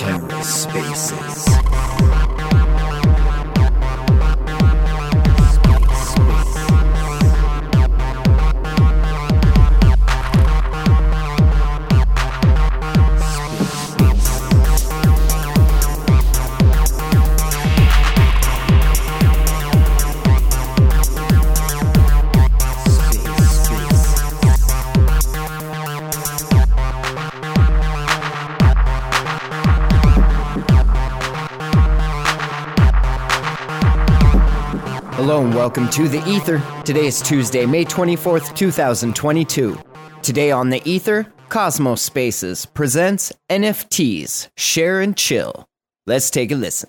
Terra Spaces. Welcome to The Ether. Today is Tuesday, May 24th, 2022. Today on The Ether, Cosmos Spaces presents NFTs, Share and Chill. Let's take a listen.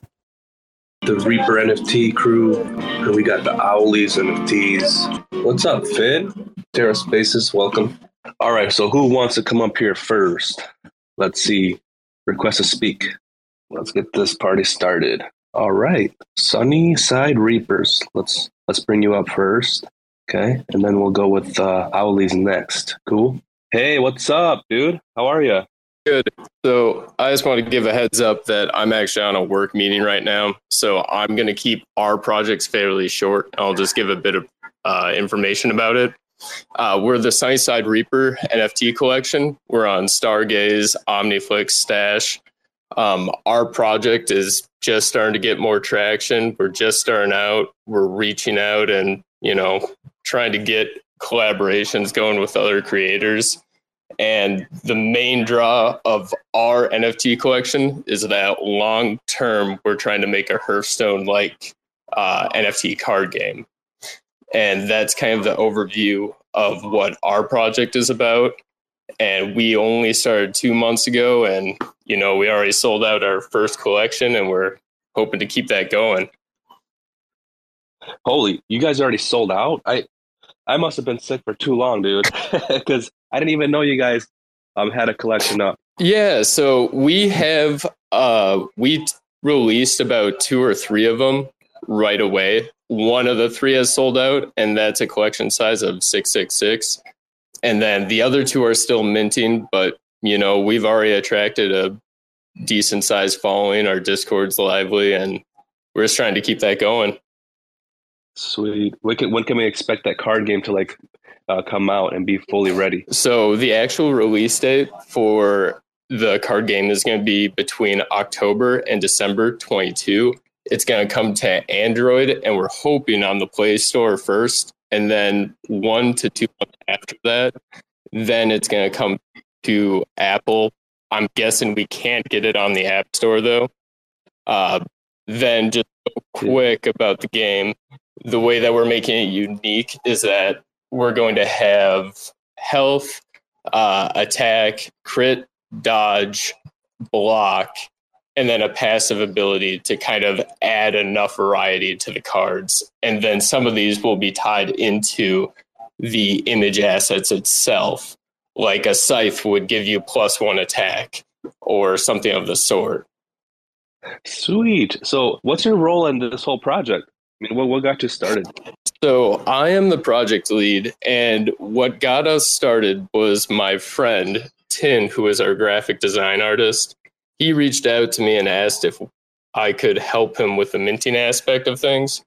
the Reaper NFT crew, and we got the Owleez NFTs. What's up, Finn? Terra Spaces, welcome. All right, so who wants to come up here first? Let's see. Request to speak. Let's get this party started. All right, Sunnyside Reapers. Let's let's bring you up first, okay? And then we'll go with uh, Owleez next. Cool. Hey, what's up, dude? How are you? Good. So I just want to give a heads up that I'm actually on a work meeting right now. So I'm going to keep our projects fairly short. I'll just give a bit of uh, information about it. Uh, we're the Sunnyside Reaper NFT collection. We're on Stargaze, Omniflix, Stash. Um, our project is just starting to get more traction. We're just starting out. We're reaching out and, you know, trying to get collaborations going with other creators. And the main draw of our NFT collection is that long term, we're trying to make a Hearthstone like uh, NFT card game. And that's kind of the overview of what our project is about. And we only started two months ago, and you know, we already sold out our first collection, and we're hoping to keep that going. Holy, you guys already sold out? I I must have been sick for too long, dude, because I didn't even know you guys um had a collection up. Yeah, so we have uh we released about two or three of them right away. One of the three has sold out, and that's a collection size of six six six. And then the other two are still minting, but you know we've already attracted a decent sized following. Our Discord's lively, and we're just trying to keep that going. Sweet. When can, when can we expect that card game to like uh, come out and be fully ready? So the actual release date for the card game is going to be between October and December 22. It's going to come to Android, and we're hoping on the Play Store first, and then one to two months after that, then it's going to come to Apple. I'm guessing we can't get it on the App Store though. Uh, then just quick about the game. The way that we're making it unique is that we're going to have health, uh, attack, crit, dodge, block, and then a passive ability to kind of add enough variety to the cards. And then some of these will be tied into the image assets itself, like a scythe would give you plus one attack or something of the sort. Sweet. So, what's your role in this whole project? I mean, what what got you started? So I am the project lead, and what got us started was my friend Tin, who is our graphic design artist. He reached out to me and asked if I could help him with the minting aspect of things.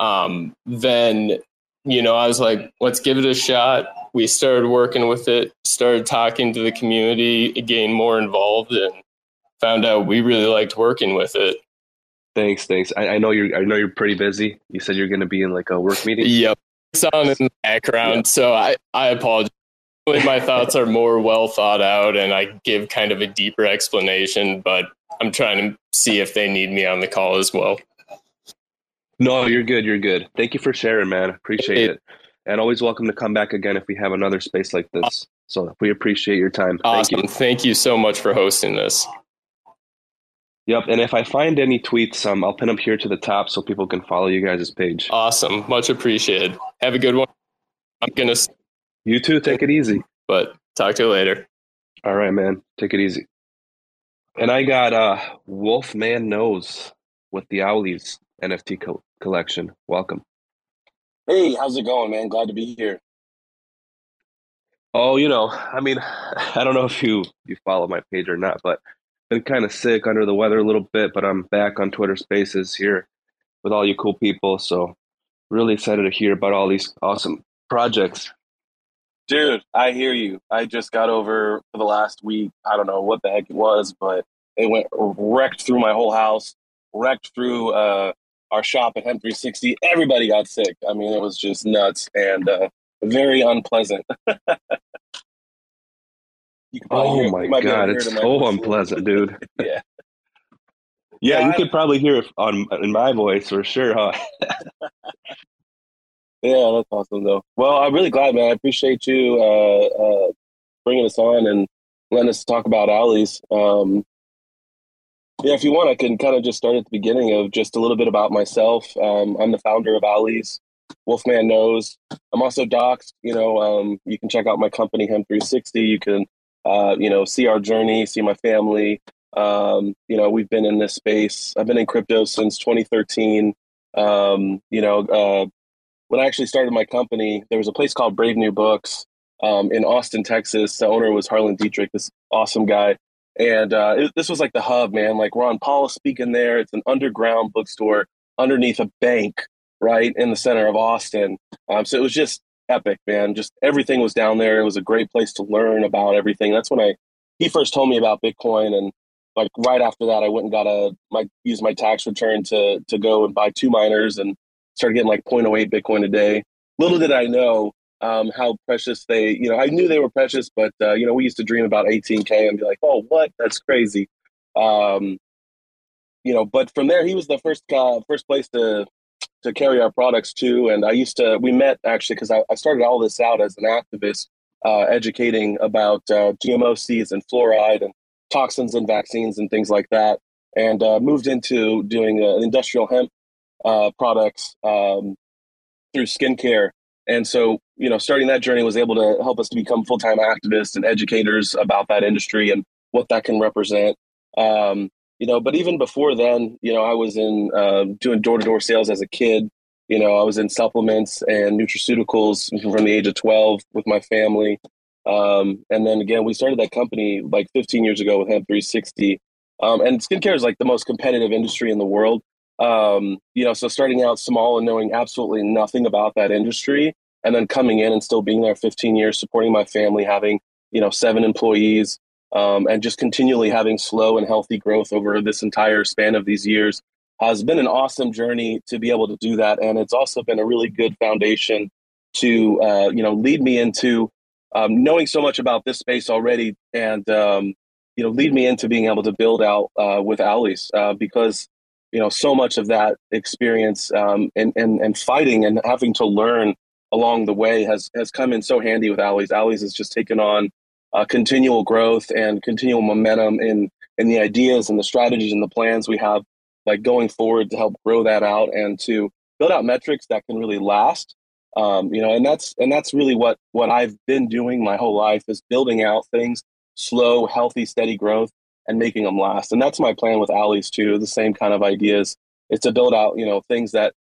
Um, then, you know, I was like, let's give it a shot. We started working with it, started talking to the community, getting more involved, and found out we really liked working with it. Thanks, thanks. I, I know you're I know you're pretty busy. You said you're going to be in like a work meeting. Yep. It's on in the background. So I, I apologize. My thoughts are more well thought out and I give kind of a deeper explanation, but I'm trying to see if they need me on the call as well. No, you're good. You're good. Thank you for sharing, man. Appreciate it. And always welcome to come back again if we have another space like this. So we appreciate your time. Thank you. Thank you so much for hosting this. Yep. And if I find any tweets, um, I'll pin them here to the top so people can follow you guys' page. Awesome. Much appreciated. Have a good one. I'm going to, You too. Take it easy. but talk to you later. All right, man. Take it easy. And I got uh Wolfman Knows with the Owleez NFT co- collection. Welcome. Hey, how's it going, man? Glad to be here. Oh, you know, I mean, I don't know if you you follow my page or not, but been kind of sick, under the weather a little bit, but I'm back on Twitter Spaces here with all you cool people. So really excited to hear about all these awesome projects. Dude, I hear you. I just got over for the last week. I don't know what the heck it was, but it went wrecked through my whole house, wrecked through uh, our shop at Hemp 360. Everybody got sick. I mean, it was just nuts and uh, very unpleasant. oh my god, it's so unpleasant, dude. yeah. Yeah, yeah, you I, could probably hear it on in my voice for sure, huh? yeah, that's awesome though. Well, I'm really glad, man. I appreciate you uh, uh, bringing us on and letting us talk about Owleez. Um, yeah, if you want, I can kind of just start at the beginning of just a little bit about myself. Um, I'm the founder of Owleez. Wolfman knows. I'm also doxed. You know, um, you can check out my company Hemp 360. You can, uh, you know, see our journey, see my family. Um, you know, we've been in this space. I've been in crypto since 2013. Um, you know, uh, when I actually started my company, there was a place called Brave New Books um, in Austin, Texas. The owner was Harlan Dietrich, this awesome guy. And uh, it, this was like the hub, man. Like Ron Paul is speaking there. It's an underground bookstore underneath a bank, right in the center of Austin. Um, so it was just epic, man. Just everything was down there. It was a great place to learn about everything. That's when I he first told me about Bitcoin, and like right after that, I went and got a my used my tax return to to go and buy two miners and started getting like 0.08 Bitcoin a day. Little did I know um, how precious they, you know, I knew they were precious, but, uh, you know, we used to dream about 18K and be like, oh, what? That's crazy. Um, you know, but from there, he was the first, uh, first place to, to carry our products to. And I used to, we met actually, because I, I, started all this out as an activist, uh, educating about uh, GMO seeds and fluoride and toxins and vaccines and things like that. And uh, moved into doing uh, industrial hemp products um, through skincare and so, you know, starting that journey was able to help us to become full time activists and educators about that industry and what that can represent. Um, you know, but even before then, you know, I was in uh, doing door to door sales as a kid. You know, I was in supplements and nutraceuticals from the age of 12 with my family. Um, and then again, we started that company like 15 years ago with Hemp 360. Um, and skincare is like the most competitive industry in the world. Um, you know, so starting out small and knowing absolutely nothing about that industry, and then coming in and still being there 15 years, supporting my family, having you know seven employees, um, and just continually having slow and healthy growth over this entire span of these years has been an awesome journey to be able to do that, and it's also been a really good foundation to uh, you know lead me into um, knowing so much about this space already, and um, you know lead me into being able to build out uh, with Owleez uh, because you know so much of that experience um, and, and and fighting and having to learn along the way has has come in so handy with Owleez. Owleez has just taken on uh, continual growth and continual momentum in in the ideas and the strategies and the plans we have like going forward to help grow that out and to build out metrics that can really last um, you know and that's and that's really what what i've been doing my whole life is building out things slow healthy steady growth and making them last. And that's my plan with Owleez too. The same kind of ideas. It's to build out, you know, things that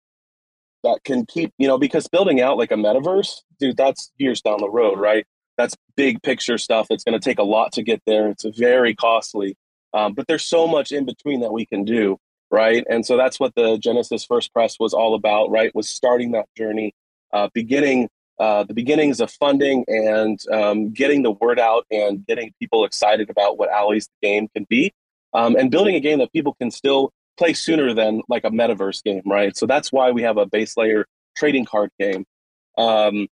that can keep, you know, because building out like a metaverse, dude, that's years down the road, right? That's big picture stuff. It's going to take a lot to get there. It's very costly, um, but there's so much in between that we can do, right? And so that's what the Genesis First Press was all about, right? Was starting that journey, uh, beginning uh, the beginnings of funding and um, getting the word out and getting people excited about what the game can be, um, and building a game that people can still play sooner than like a metaverse game, right? So that's why we have a base layer trading card game. Um,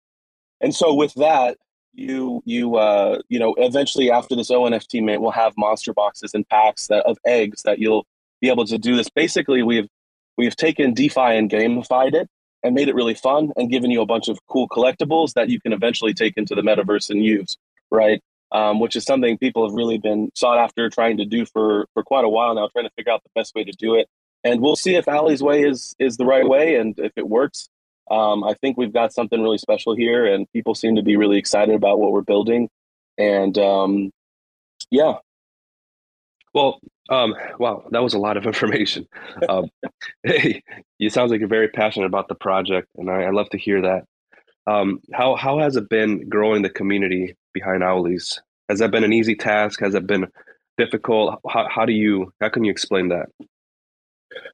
and so with that, you you uh, you know eventually after this ONFT mint, we'll have monster boxes and packs that of eggs that you'll be able to do this. Basically, we've we've taken DeFi and gamified it and made it really fun and given you a bunch of cool collectibles that you can eventually take into the metaverse and use, right? Um, which is something people have really been sought after trying to do for for quite a while now, trying to figure out the best way to do it. And we'll see if Owleez way is is the right way and if it works. Um, I think we've got something really special here, and people seem to be really excited about what we're building. And um, yeah, well, um, wow, that was a lot of information. Um, hey, it sounds like you're very passionate about the project, and I, I love to hear that. Um, how how has it been growing the community behind Owleez? Has that been an easy task? Has it been difficult? How how do you how can you explain that?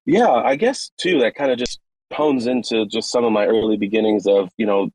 Yeah, I guess too. That kind of just hones into just some of my early beginnings of you know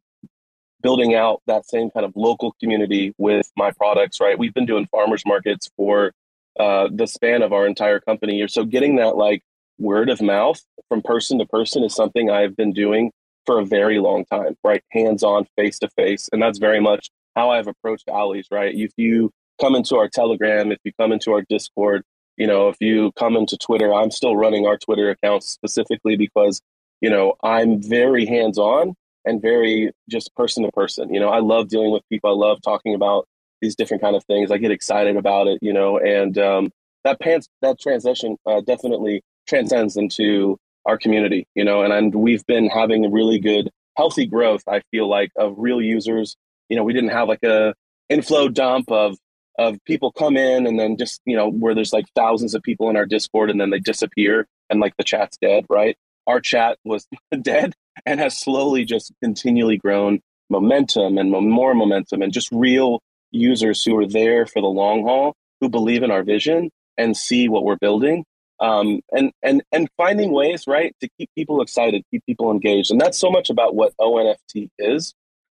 building out that same kind of local community with my products. Right, we've been doing farmers markets for uh, the span of our entire company so getting that like word of mouth from person to person is something I've been doing for a very long time. Right, hands on, face to face, and that's very much how I've approached Owleez. Right, if you come into our Telegram, if you come into our Discord, you know, if you come into Twitter, I'm still running our Twitter account specifically because, you know, I'm very hands on and very just person to person. You know, I love dealing with people. I love talking about these different kind of things. I get excited about it, you know, and um, that pants that transition uh, definitely transcends into our community, you know, and, and we've been having really good, healthy growth. I feel like of real users. You know, we didn't have like a inflow dump of of people come in and then just you know where there's like thousands of people in our discord and then they disappear and like the chat's dead right our chat was dead and has slowly just continually grown momentum and more momentum and just real users who are there for the long haul who believe in our vision and see what we're building um, and and and finding ways right to keep people excited keep people engaged and that's so much about what onft is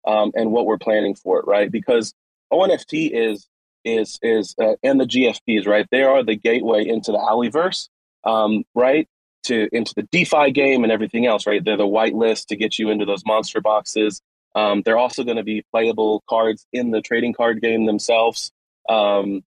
um, and what we're planning for it right because onft is is is uh, and the GFPs, right? They are the gateway into the Owleverse, um, right? To into the DeFi game and everything else, right? They're the whitelist to get you into those monster boxes. Um, they're also going to be playable cards in the trading card game themselves. Um,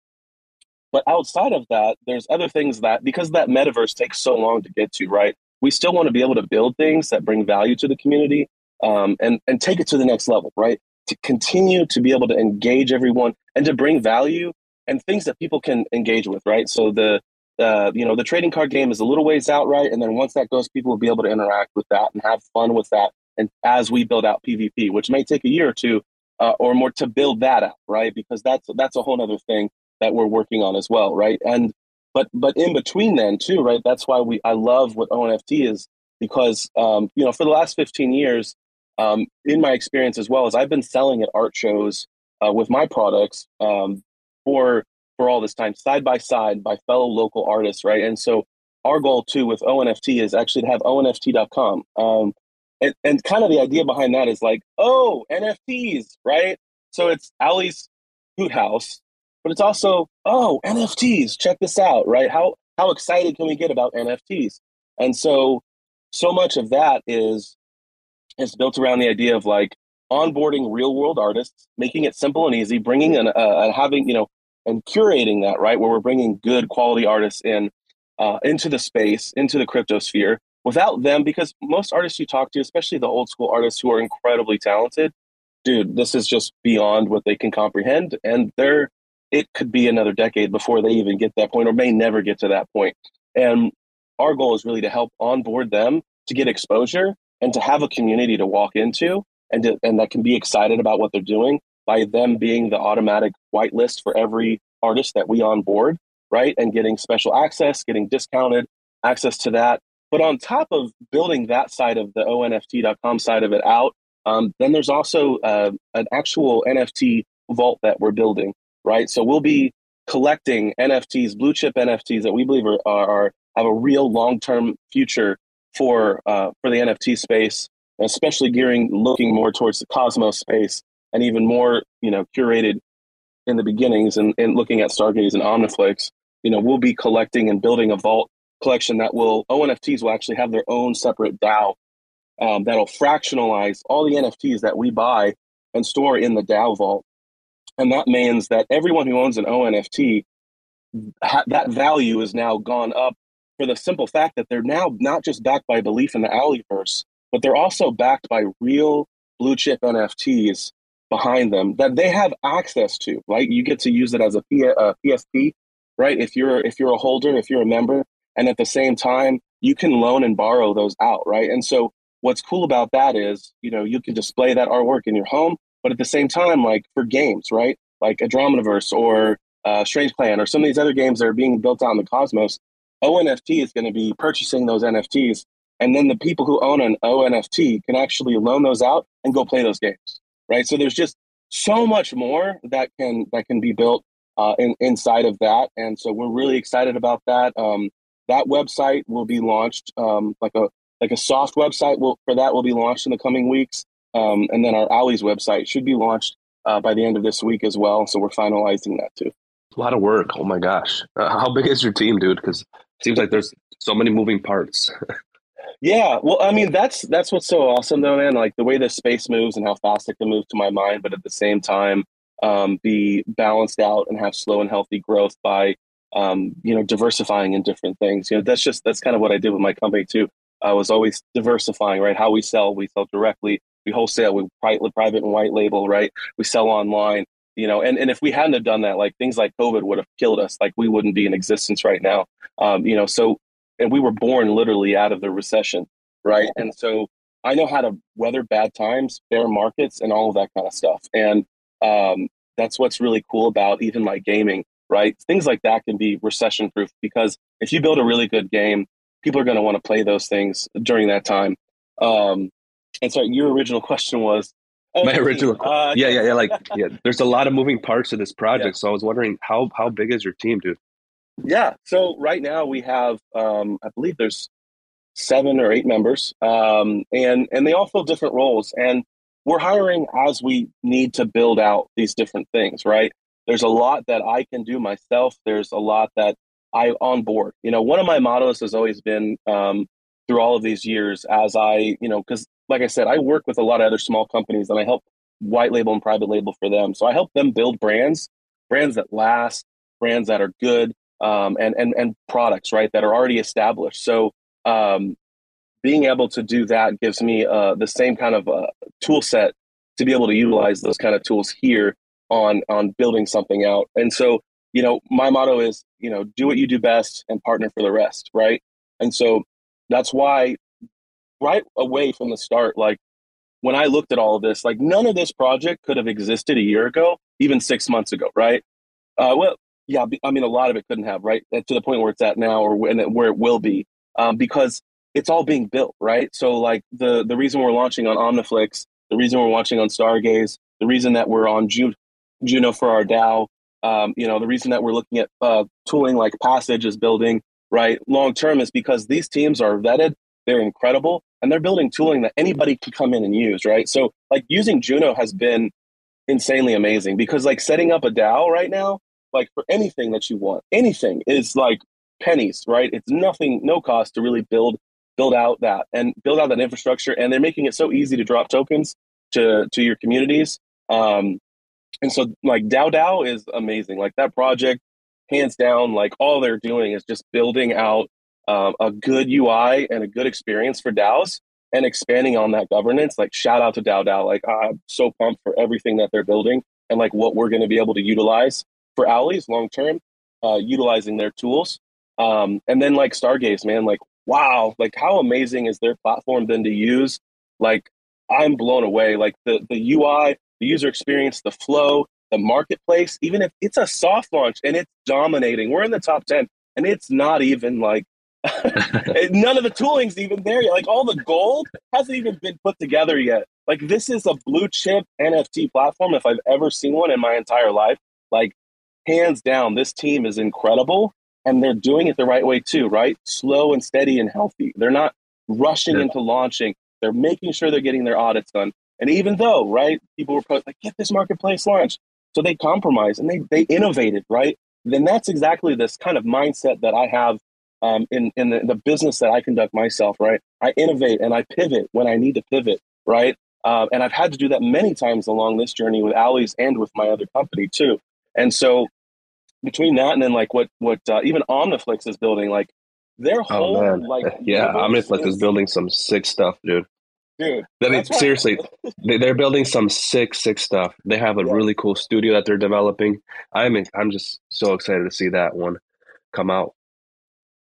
but outside of that, there's other things that because that metaverse takes so long to get to, right? We still want to be able to build things that bring value to the community um, and and take it to the next level, right? to continue to be able to engage everyone and to bring value and things that people can engage with, right? So the uh, you know the trading card game is a little ways out, right? And then once that goes, people will be able to interact with that and have fun with that. And as we build out PvP, which may take a year or two uh, or more to build that out, right? Because that's that's a whole other thing that we're working on as well, right? And but but in between then too, right? That's why we I love what ONFT is because um, you know for the last 15 years um, in my experience as well as I've been selling at art shows uh, with my products um, for for all this time, side by side by fellow local artists, right? And so our goal too with ONFT is actually to have ONFT.com. Um, and, and kind of the idea behind that is like, oh, NFTs, right? So it's Owleez Hoot House, but it's also, oh, NFTs, check this out, right? How how excited can we get about NFTs? And so so much of that is is built around the idea of like onboarding real world artists, making it simple and easy, bringing and uh, having you know and curating that right where we're bringing good quality artists in uh, into the space, into the crypto sphere. Without them, because most artists you talk to, especially the old school artists who are incredibly talented, dude, this is just beyond what they can comprehend, and they're it could be another decade before they even get that point, or may never get to that point. And our goal is really to help onboard them to get exposure and to have a community to walk into and to, and that can be excited about what they're doing by them being the automatic whitelist for every artist that we onboard, right? And getting special access, getting discounted access to that. But on top of building that side of the ONFT.com side of it out, um, then there's also uh, an actual NFT vault that we're building, right? So we'll be collecting NFTs, blue chip NFTs that we believe are, are have a real long term future for uh, for the NFT space, especially gearing looking more towards the Cosmos space and even more you know curated in the beginnings and, and looking at Stargaze and Omniflix. You know, we'll be collecting and building a vault collection that will ONFTs will actually have their own separate DAO um, that'll fractionalize all the NFTs that we buy and store in the DAO vault. And that means that everyone who owns an ONFT, ha- that value is now gone up for the simple fact that they're now not just backed by belief in the Owleverse, but they're also backed by real blue chip NFTs behind them that they have access to. Right, you get to use it as a, P- a PSP, right? If you're if you're a holder, if you're a member, and at the same time you can loan and borrow those out, right? And so what's cool about that is you know you can display that artwork in your home, but at the same time, like for games, right? Like Andromediverse or uh, Strange Plan or some of these other games that are being built out in the cosmos, ONFT is going to be purchasing those NFTs and then the people who own an ONFT can actually loan those out and go play those games, right? So there's just so much more that can that can be built uh, in, inside of that, and so we're really excited about that. Um, that website will be launched um, like a like a soft website will, for that will be launched in the coming weeks, um, and then our Owleez website should be launched uh, by the end of this week as well. So we're finalizing that too. A lot of work. Oh my gosh! Uh, how big is your team, dude? Because it seems like there's so many moving parts. yeah, well, I mean that's that's what's so awesome though, man. Like the way the space moves and how fast it can move to my mind, but at the same time, um, be balanced out and have slow and healthy growth by um, you know diversifying in different things. You know, that's just that's kind of what I did with my company too. I was always diversifying, right? How we sell, we sell directly, we wholesale, we private, private and white label, right? We sell online, you know, and, and if we hadn't have done that, like things like COVID would have killed us, like we wouldn't be in existence right now. Um, you know, so, and we were born literally out of the recession, right? And so I know how to weather bad times, bear markets, and all of that kind of stuff. And um, that's what's really cool about even like gaming, right? Things like that can be recession proof because if you build a really good game, people are going to want to play those things during that time. Um, and so your original question was oh, my original uh, yeah yeah yeah like yeah there's a lot of moving parts to this project yeah. so i was wondering how how big is your team dude yeah so right now we have um, i believe there's seven or eight members um, and and they all fill different roles and we're hiring as we need to build out these different things right there's a lot that i can do myself there's a lot that I on board. You know, one of my mottos has always been um, through all of these years as I, you know, because like I said, I work with a lot of other small companies and I help white label and private label for them. So I help them build brands, brands that last, brands that are good, um, and and and products right that are already established. So um, being able to do that gives me uh, the same kind of uh, tool set to be able to utilize those kind of tools here on on building something out. And so you know, my motto is, you know, do what you do best and partner for the rest, right? And so that's why right away from the start, like when I looked at all of this, like none of this project could have existed a year ago, even six months ago, right? Uh, well, yeah, I mean, a lot of it couldn't have, right? To the point where it's at now or where it will be, um, because it's all being built, right? So, like the the reason we're launching on Omniflix, the reason we're launching on Stargaze, the reason that we're on Juno, for our DAO, um, you know, the reason that we're looking at uh, tooling like Passage is building right long term is because these teams are vetted, they're incredible, and they're building tooling that anybody can come in and use. Right, so like using Juno has been insanely amazing because like setting up a DAO right now, like for anything that you want, anything is like pennies. Right, it's nothing, no cost to really build build out that and build out that infrastructure, and they're making it so easy to drop tokens to to your communities. Um, and so like DAO DAO is amazing. Like that project, hands down, like all they're doing is just building out um, a good UI and a good experience for DAOs and expanding on that governance. Like shout out to DAO DAO. Like I'm so pumped for everything that they're building and like what we're going to be able to utilize for Owleez long term, uh, utilizing their tools. Um, and then like Stargaze, man, like wow, like how amazing is their platform then to use? Like I'm blown away. Like the the UI, the user experience, the flow, the marketplace, even if it's a soft launch and it's dominating, we're in the top 10 and it's not even like none of the tooling's even there yet. Like all the gold hasn't even been put together yet. Like this is a blue chip NFT platform if I've ever seen one in my entire life. Like hands down, this team is incredible and they're doing it the right way too, right? Slow and steady and healthy. They're not rushing yeah. into launching. They're making sure they're getting their audits done. And even though, right, people were like, get this marketplace launched. So they compromised and they, they innovated, right? Then that's exactly this kind of mindset that I have um, in, in the, the, business that I conduct myself, right? I innovate and I pivot when I need to pivot, right? Uh, and I've had to do that many times along this journey with Owleez and with my other company too. And so between that and then like what what uh, even Omniflix is building, like their oh, whole oh, like yeah, Omniflix is building some sick stuff, dude dude. I mean, seriously, they, are building some sick, sick stuff. They have a yeah. really cool studio that they're developing. I'm I'm just so excited to see that one come out.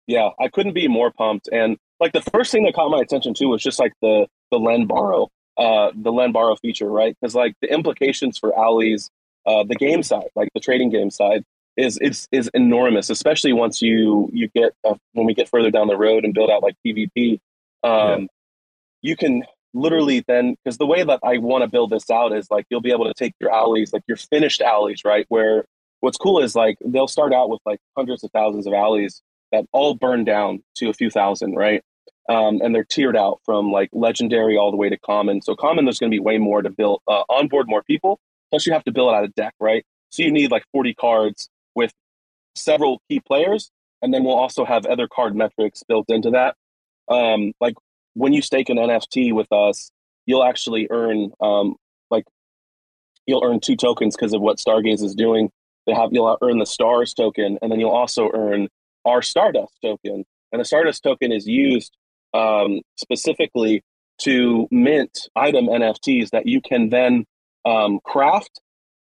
Yeah, I couldn't be more pumped. And like the first thing that caught my attention too was just like the the lend borrow, uh, the lend borrow feature, right? Because like the implications for Owleez, uh, the game side, like the trading game side, is is is enormous. Especially once you you get uh, when we get further down the road and build out like PvP Um, yeah. You can literally then because the way that I want to build this out is like you'll be able to take your alleys, like your finished alleys, right? Where what's cool is like they'll start out with like hundreds of thousands of alleys that all burn down to a few thousand, right? Um, and they're tiered out from like legendary all the way to common. So common, there's going to be way more to build uh, onboard more people. Plus, you have to build out a deck, right? So you need like 40 cards with several key players, and then we'll also have other card metrics built into that. Um, like when you stake an NFT with us, you'll actually earn um, like you'll earn two tokens because of what Stargaze is doing. They have you'll earn the stars token, and then you'll also earn our Stardust token. And the Stardust token is used um, specifically to mint item NFTs that you can then um, craft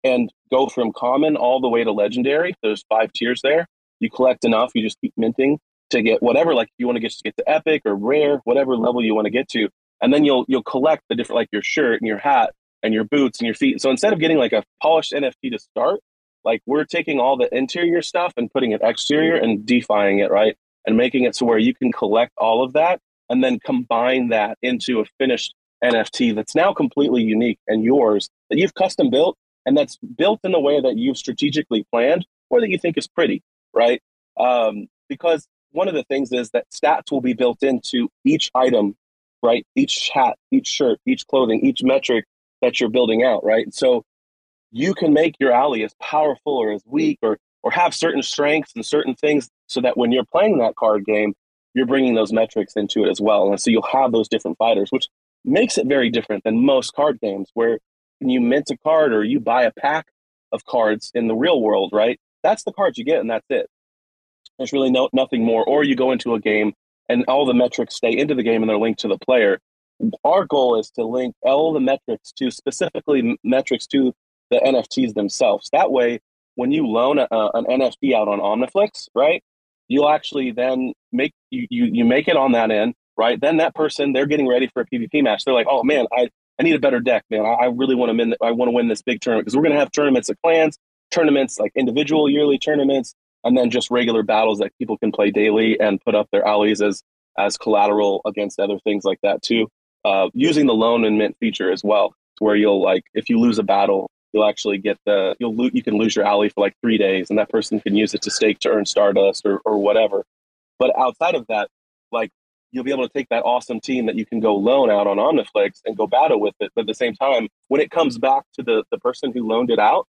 and go from common all the way to legendary. There's five tiers there. You collect enough, you just keep minting to get whatever. Like you want to get to get to epic or rare, whatever level you want to get to, and then you'll you'll collect the different like your shirt and your hat and your boots and your feet. So instead of getting like a polished NFT to start, like we're taking all the interior stuff and putting it exterior and defying it, right? And making it so where you can collect all of that and then combine that into a finished NFT that's now completely unique and yours that you've custom built and that's built in the way that you've strategically planned or that you think is pretty, right? Um, because one of the things is that stats will be built into each item, right? Each hat, each shirt, each clothing, each metric that you're building out, right? So you can make your alley as powerful or as weak or or have certain strengths and certain things so that when you're playing that card game, you're bringing those metrics into it as well. And so you'll have those different fighters, which makes it very different than most card games where you mint a card or you buy a pack of cards in the real world, right? That's the cards you get and that's it. There's really no nothing more. Or you go into a game and all the metrics stay into the game and they're linked to the player. Our goal is to link all the metrics to specifically metrics to the NFTs themselves. That way, when you loan a, an NFT out on Omniflix, right, you'll actually then make you, you you make it on that end, right? Then that person they're getting ready for a PvP match. They're like, oh man, I I need a better deck, man. I, I really want to win. I want to win this big tournament because we're going to have tournaments of clans, tournaments like individual yearly tournaments, and then just regular battles that people can play daily and put up their alleys as as collateral against other things like that too. Uh, using the loan and mint feature as well, where you'll like if you lose a battle, you'll actually get the you'll lo- you can lose your alley for like three days, and that person can use it to stake to earn Stardust or or whatever. But outside of that, like you'll be able to take that awesome team that you can go loan out on Omniflix and go battle with it. But at the same time, when it comes back to the the person who loaned it out,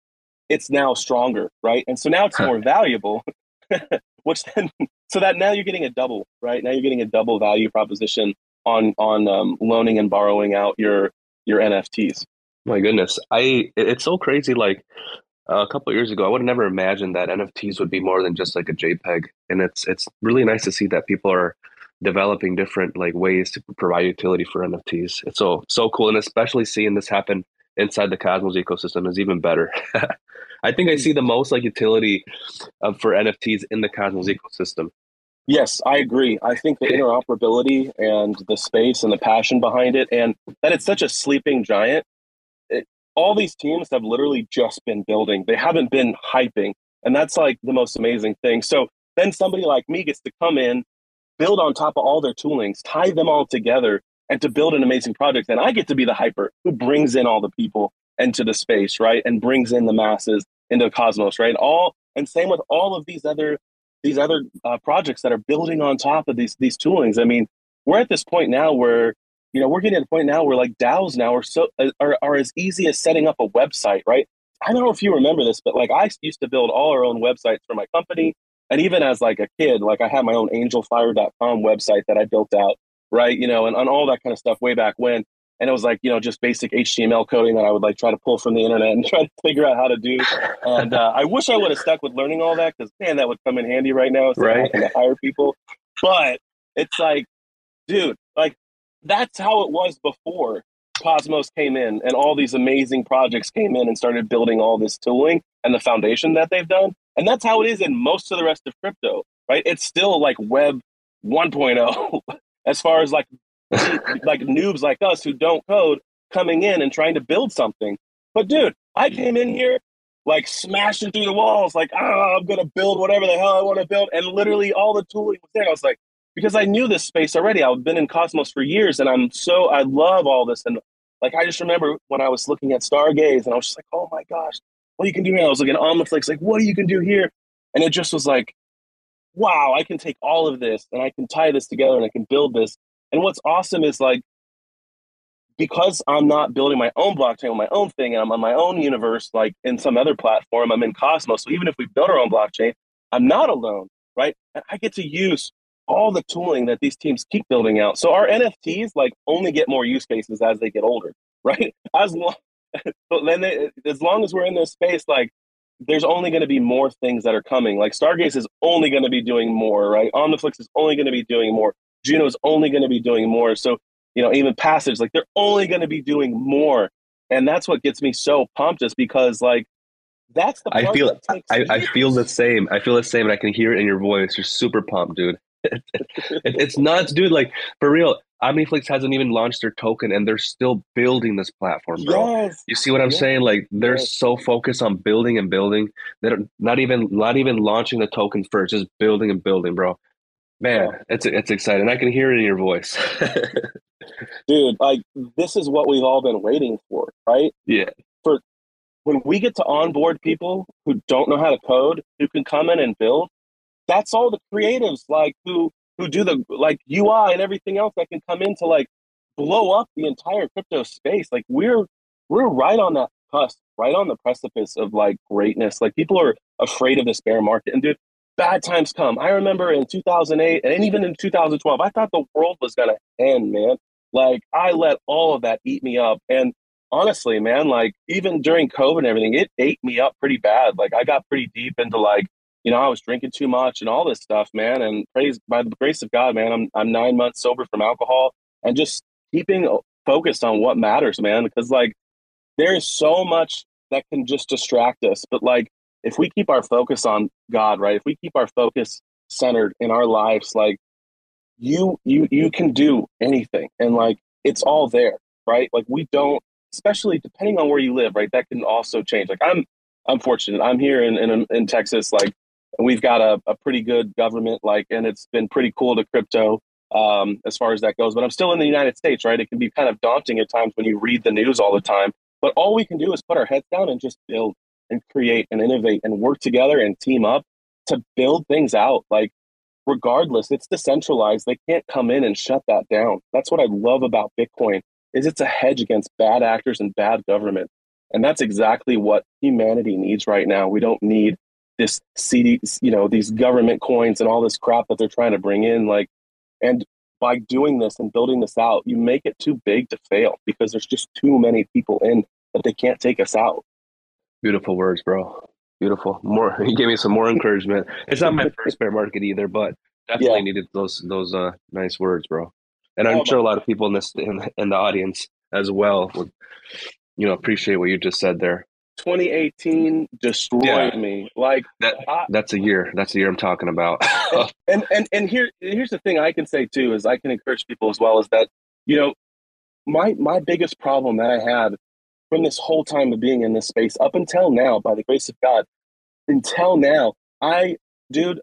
it's now stronger, right? And so now it's more valuable. Which then, so that now you're getting a double, right? Now you're getting a double value proposition on on um, loaning and borrowing out your your NFTs. My goodness, I it's so crazy. Like a couple years ago, I would have never imagined that NFTs would be more than just like a JPEG, and it's it's really nice to see that people are developing different like ways to provide utility for NFTs. It's so so cool, and especially seeing this happen inside the Cosmos ecosystem is even better. I think I see the most like utility uh, for NFTs in the Cosmos ecosystem. Yes, I agree. I think the interoperability and the space and the passion behind it, and that it's such a sleeping giant all these teams have literally just been building. They haven't been hyping. And that's like the most amazing thing. So then somebody like me gets to come in, build on top of all their toolings, tie them all together, and to build an amazing project. And I get to be the hyper who brings in all the people into the space, right? And brings in the masses into the Cosmos, right? All and same with all of these other these other uh, projects that are building on top of these these toolings. I mean, we're at this point now where you know, we're getting to the point now where like DAOs now are so uh, are, are as easy as setting up a website, right? I don't know if you remember this, but like I used to build all our own websites for my company. And even as like a kid, like I had my own angelfire.com website that I built out, right? You know, and on all that kind of stuff way back when. And it was like, you know, just basic HTML coding that I would like try to pull from the internet and try to figure out how to do. And uh, I wish I would have stuck with learning all that because man, that would come in handy right now. Right. To hire people. But it's like, dude, like that's how it was before Cosmos came in and all these amazing projects came in and started building all this tooling and the foundation that they've done. And that's how it is in most of the rest of crypto, right? It's still like web 1.0 as far as like like noobs like us who don't code coming in and trying to build something. But dude, I came in here like smashing through the walls, like, oh, I'm gonna build whatever the hell I want to build. And literally all the tooling was there. I was like, because I knew this space already. I've been in Cosmos for years and I'm so, I love all this. And like, I just remember when I was looking at Stargaze and I was just like, oh my gosh, what you can do here? I was looking at Omniflix, like, what do you can do here? And it just was like, wow, I can take all of this and I can tie this together and I can build this. And what's awesome is like, because I'm not building my own blockchain my own thing and I'm on my own universe, like in some other platform, I'm in Cosmos. So even if we build our own blockchain, I'm not alone, right? And I get to use all the tooling that these teams keep building out. So our NFTs like only get more use cases as they get older, right? As long, but then they, as long as we're in this space, like there's only going to be more things that are coming. Like Stargaze is only going to be doing more, right? Omniflix is only going to be doing more. Juno is only going to be doing more. So you know, even Passage, like they're only going to be doing more, and that's what gets me so pumped, is because like that's the. I feel I, I feel the same. I feel the same, and I can hear it in your voice. You're super pumped, dude. it's nuts, dude. Like for real, Omniflix hasn't even launched their token, and they're still building this platform, bro. Yes. You see what I'm yes. saying? Like they're yes. so focused on building and building. They're not even not even launching the token first, just building and building, bro. Man, yeah. it's it's exciting. I can hear it in your voice. Dude, like this is what we've all been waiting for, right? Yeah. For when we get to onboard people who don't know how to code, who can come in and build, that's all the creatives like who who do the like UI and everything else that can come in to like blow up the entire crypto space. Like we're we're right on that cusp, right on the precipice of like greatness. Like people are afraid of this bear market. And dude, bad times come. I remember in 2008 and even in 2012, I thought the world was to end, man. Like I let all of that eat me up. And honestly, man, like even during COVID and everything, it ate me up pretty bad. Like I got pretty deep into like, you know, I was drinking too much and all this stuff, man. And praise by the grace of God, man, I'm I'm nine months sober from alcohol and just keeping focused on what matters, man. Because like there is so much that can just distract us. But like if we keep our focus on God, right? If we keep our focus centered in our lives, like you you you can do anything and like it's all there, right? Like we don't especially depending on where you live, right? That can also change. Like I'm I'm fortunate. I'm here in in, in Texas like we've got a, a pretty good government like and it's been pretty cool to crypto um, as far as that goes. But I'm still in the United States, right? It can be kind of daunting at times when you read the news all the time. But all we can do is put our heads down and just build and create and innovate and work together and team up to build things out. Like, regardless, it's decentralized. They can't come in and shut that down. That's what I love about Bitcoin is it's a hedge against bad actors and bad government. And that's exactly what humanity needs right now. We don't need this CD, you know, these government coins and all this crap that they're trying to bring in. Like, and by doing this and building this out, you make it too big to fail because there's just too many people in that they can't take us out. Beautiful words, bro. Beautiful. More, you gave me some more encouragement. It's not my first bear market either, but definitely yeah. needed those those uh, nice words, bro. And I'm oh, sure a lot of people in this in, in the audience as well would, you know, appreciate what you just said there. 2018 destroyed yeah. me. Like that. I, that's a year. That's a year I'm talking about. and and and here here's the thing I can say too is I can encourage people as well is that you know my my biggest problem that I had from this whole time of being in this space up until now, by the grace of God, until now, I, dude,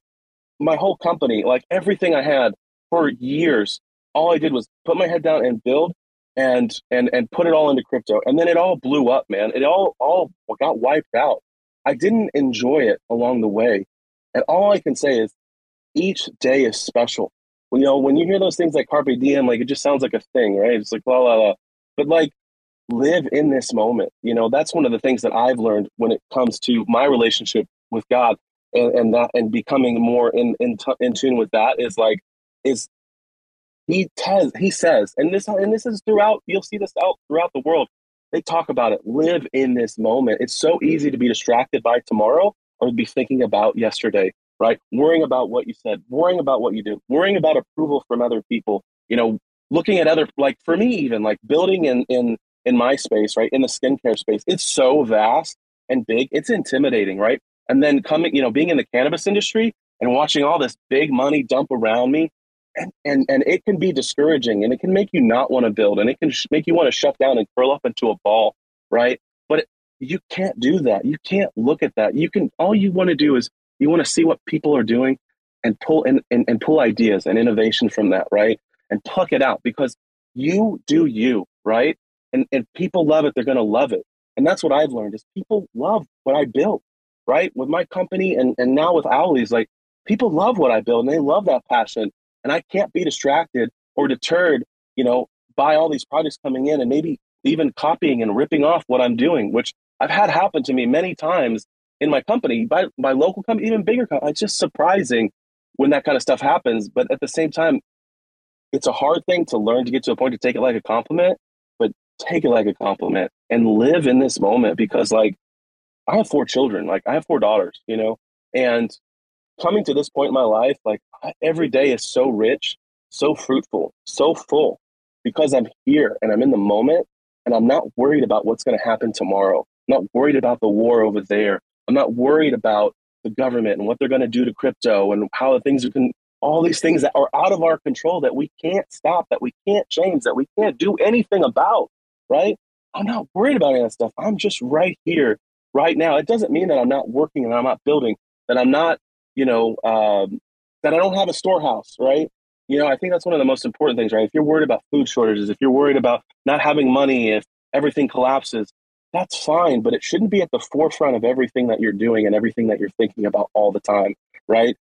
my whole company, like everything I had for years, all I did was put my head down and build and and and put it all into crypto. And then it all blew up, man. It all all got wiped out. I didn't enjoy it along the way. And all I can say is each day is special. You know, when you hear those things like carpe diem, like it just sounds like a thing, right? It's like la la la. But like live in this moment. You know, that's one of the things that I've learned when it comes to my relationship with God and, and that and becoming more in in, t- in tune with that is like is he says he says and this and this is throughout you'll see this out throughout the world they talk about it live in this moment it's so easy to be distracted by tomorrow or be thinking about yesterday right worrying about what you said worrying about what you do worrying about approval from other people you know looking at other like for me even like building in in in my space, right? In the skincare space, it's so vast and big, it's intimidating, right? And then coming, you know, being in the cannabis industry and watching all this big money dump around me, and and and it can be discouraging, and it can make you not want to build, and it can sh- make you want to shut down and curl up into a ball, right? But it, you can't do that. You can't look at that. You can. All you want to do is you want to see what people are doing, and pull and, and, and pull ideas and innovation from that, right? And pluck it out because you do you, right? And and people love it, they're gonna love it. And that's what I've learned is people love what I built, right? With my company and, and now with Owleez, like people love what I build and they love that passion. And I can't be distracted or deterred, you know, by all these projects coming in and maybe even copying and ripping off what I'm doing, which I've had happen to me many times in my company, by my local company, even bigger company. It's just surprising when that kind of stuff happens. But at the same time, it's a hard thing to learn to get to a point to take it like a compliment, but take it like a compliment and live in this moment because like I have four children, like I have four daughters, you know, and coming to this point in my life, like every day is so rich, so fruitful, so full because I'm here and I'm in the moment and I'm not worried about what's going to happen tomorrow. I'm not worried about the war over there. I'm not worried about the government and what they're going to do to crypto and how the things can all these things that are out of our control that we can't stop, that we can't change, that we can't do anything about, right? I'm not worried about any of that stuff. I'm just right here, right now. It doesn't mean that I'm not working and I'm not building, that I'm not, you know, um, that I don't have a storehouse, right? You know, I think that's one of the most important things, right? If you're worried about food shortages, if you're worried about not having money, if everything collapses, that's fine, but it shouldn't be at the forefront of everything that you're doing and everything that you're thinking about all the time, right?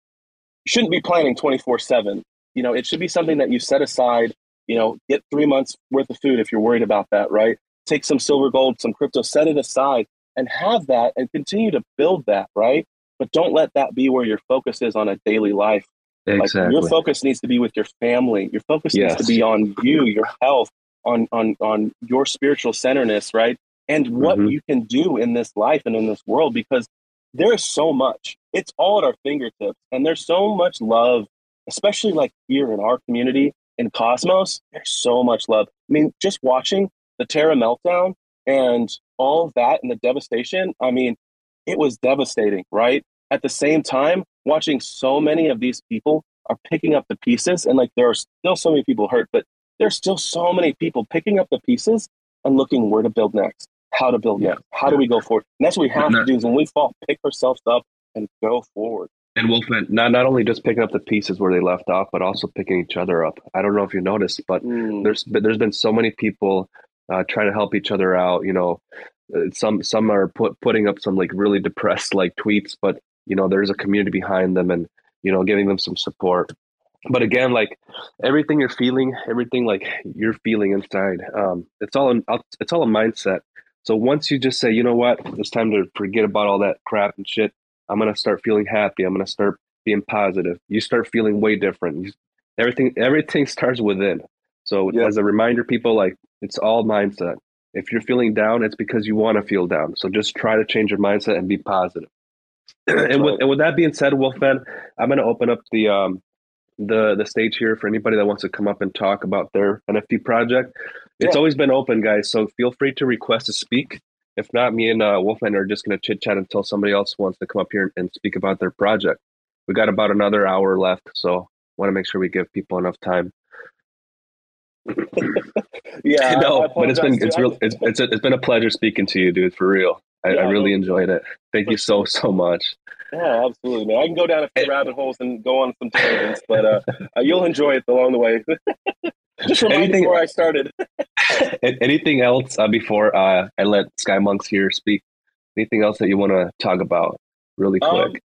You shouldn't be planning 24 7. You know, it should be something that you set aside, you know, get three months worth of food if you're worried about that, right? Take some silver, gold, some crypto, set it aside and have that and continue to build that, right? But don't let that be where your focus is on a daily life. Exactly. Like your focus needs to be with your family. Your focus yes. needs to be on you, your health, on on on your spiritual centeredness, right? And what mm-hmm. you can do in this life and in this world because there's so much. It's all at our fingertips. And there's so much love, especially like here in our community in Cosmos. There's so much love. I mean, just watching the Terra meltdown and all of that and the devastation, I mean, it was devastating, right? At the same time, watching so many of these people are picking up the pieces and like there are still so many people hurt, but there's still so many people picking up the pieces and looking where to build next, how to build next, how do we go forward. And that's what we have to do is when we fall, pick ourselves up and go forward. And Wolfman, not not only just picking up the pieces where they left off, but also picking each other up. I don't know if you noticed, but mm. there's there's been so many people uh, trying to help each other out. You know, some some are put, putting up some like really depressed like tweets, but you know there's a community behind them and you know giving them some support. But again like everything you're feeling everything like you're feeling inside um it's all an, it's all a mindset. So once you just say you know what? It's time to forget about all that crap and shit. I'm gonna start feeling happy. I'm gonna start being positive. You start feeling way different. You, everything everything starts within. So yeah. as a reminder people like it's all mindset if you're feeling down it's because you want to feel down so just try to change your mindset and be positive and with and with that being said, Wolfman, I'm going to open up the um the the stage here for anybody that wants to come up and talk about their NFT project. It's yeah. always been open, guys. So feel free to request to speak. If not, me and uh, Wolfman are just going to chit chat until somebody else wants to come up here and speak about their project. We got about another hour left, so want to make sure we give people enough time. yeah, no, but it's been it's real it's it's, a, it's been a pleasure speaking to you, dude. For real. I, yeah, I really enjoyed it. Thank you so so much. Yeah, absolutely, man. I can go down a few rabbit holes and go on some tangents, but uh, uh, you'll enjoy it along the way. Just remind anything, me where I started. anything else uh, before uh, I let Sky Monks here speak? Anything else that you want to talk about, really um, quick? Um,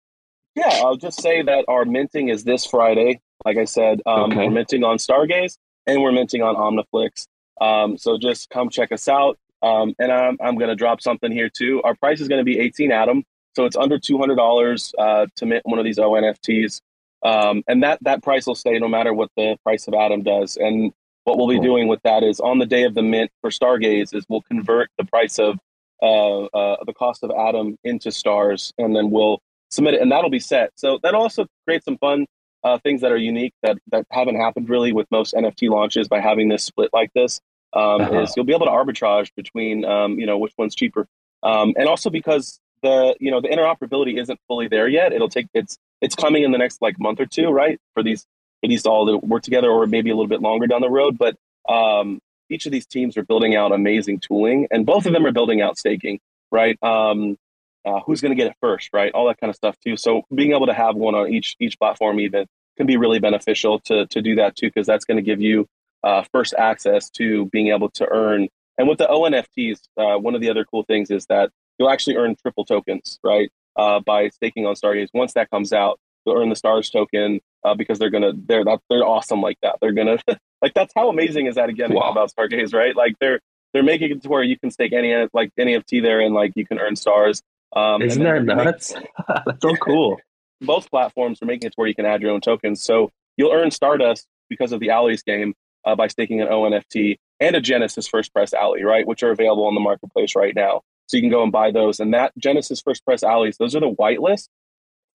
yeah, I'll just say that our minting is this Friday. Like I said, um, okay. we're minting on Stargaze and we're minting on Omniflix. Um, so just come check us out. Um, and I'm, I'm going to drop something here too. Our price is going to be 18 Atom. So it's under $200 uh, to mint one of these ONFTs. Um, and that, that price will stay no matter what the price of Atom does. And what we'll be doing with that is on the day of the mint for Stargaze is we'll convert the price of uh, uh, the cost of Atom into stars, and then we'll submit it, and that'll be set. So that also creates some fun uh, things that are unique that that haven't happened really with most NFT launches by having this split like this um, uh-huh. is you'll be able to arbitrage between um, you know which one's cheaper, um, and also because the you know the interoperability isn't fully there yet. It'll take it's it's coming in the next like month or two, right? For these for these all to work together, or maybe a little bit longer down the road. But um, each of these teams are building out amazing tooling, and both of them are building out staking, right? Um, uh, who's going to get it first, right? All that kind of stuff too. So being able to have one on each each platform even can be really beneficial to to do that too, because that's going to give you uh, first access to being able to earn. And with the ONFTs, uh, one of the other cool things is that you'll actually earn triple tokens, right? Uh, by staking on Stargaze. Once that comes out, you'll earn the Stars token uh, because they're gonna they're that they're awesome like that. They're gonna like that's how amazing is that again wow. about Stargaze, right? Like they're they're making it to where you can stake any like any NFT there and like you can earn stars. Um, Isn't that nuts? that's so cool. Both platforms are making it to where you can add your own tokens, so you'll earn Stardust because of the Owleez game uh, by staking an ONFT and a Genesis First Press Alley, right, which are available on the marketplace right now. So you can go and buy those. And that Genesis First Press Owleez, those are the whitelist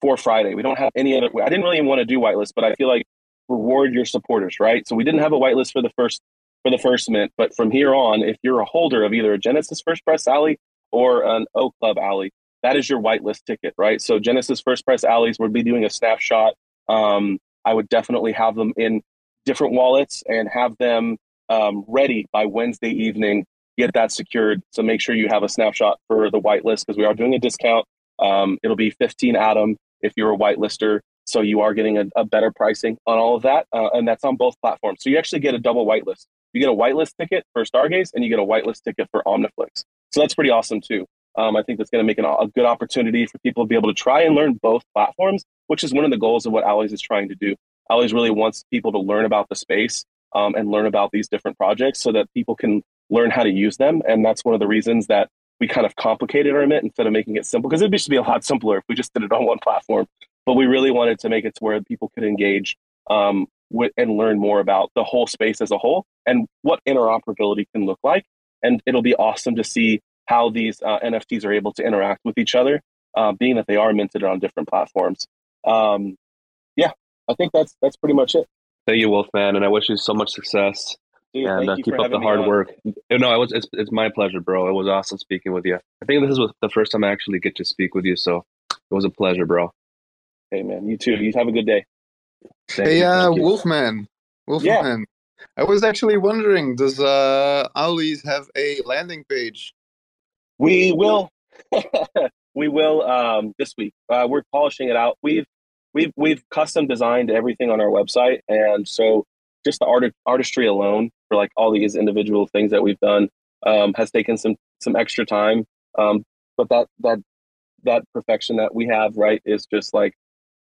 for Friday. We don't have any other. I didn't really even want to do whitelist, but I feel like reward your supporters, right? So we didn't have a whitelist for the first for the first mint, but from here on, if you're a holder of either a Genesis First Press Alley or an O Club Alley, that is your whitelist ticket, right? So Genesis First Press Owleez would be doing a snapshot. Um, I would definitely have them in different wallets and have them um, ready by Wednesday evening. Get that secured. So make sure you have a snapshot for the whitelist because we are doing a discount. Um, it'll be 15 Atom if you're a whitelister. So you are getting a, a better pricing on all of that. Uh, and that's on both platforms. So you actually get a double whitelist. You get a whitelist ticket for Stargaze and you get a whitelist ticket for Omniflix. So that's pretty awesome too. Um, I think that's going to make an, a good opportunity for people to be able to try and learn both platforms, which is one of the goals of what Owleez is trying to do. Owleez really wants people to learn about the space um, and learn about these different projects so that people can learn how to use them. And that's one of the reasons that we kind of complicated our Mint instead of making it simple because it used to be a lot simpler if we just did it on one platform. But we really wanted to make it to where people could engage um, with, and learn more about the whole space as a whole and what interoperability can look like. And it'll be awesome to see how these uh, NFTs are able to interact with each other, uh, being that they are minted on different platforms. Um, yeah, I think that's that's pretty much it. Thank you, Wolfman, and I wish you so much success. Dude, and uh, keep up the hard work. No, it was it's, it's my pleasure, bro. It was awesome speaking with you. I think this is the first time I actually get to speak with you, so it was a pleasure, bro. Hey, man, you too. You have a good day. Thank hey, uh, Wolfman, Wolfman. Yeah. I was actually wondering, does uh, Owleez have a landing page? We will. we will um, this week. Uh, we're polishing it out. We've we've we've custom designed everything on our website, and so just the art artistry alone for like all these individual things that we've done um, has taken some some extra time. Um, but that that that perfection that we have right is just like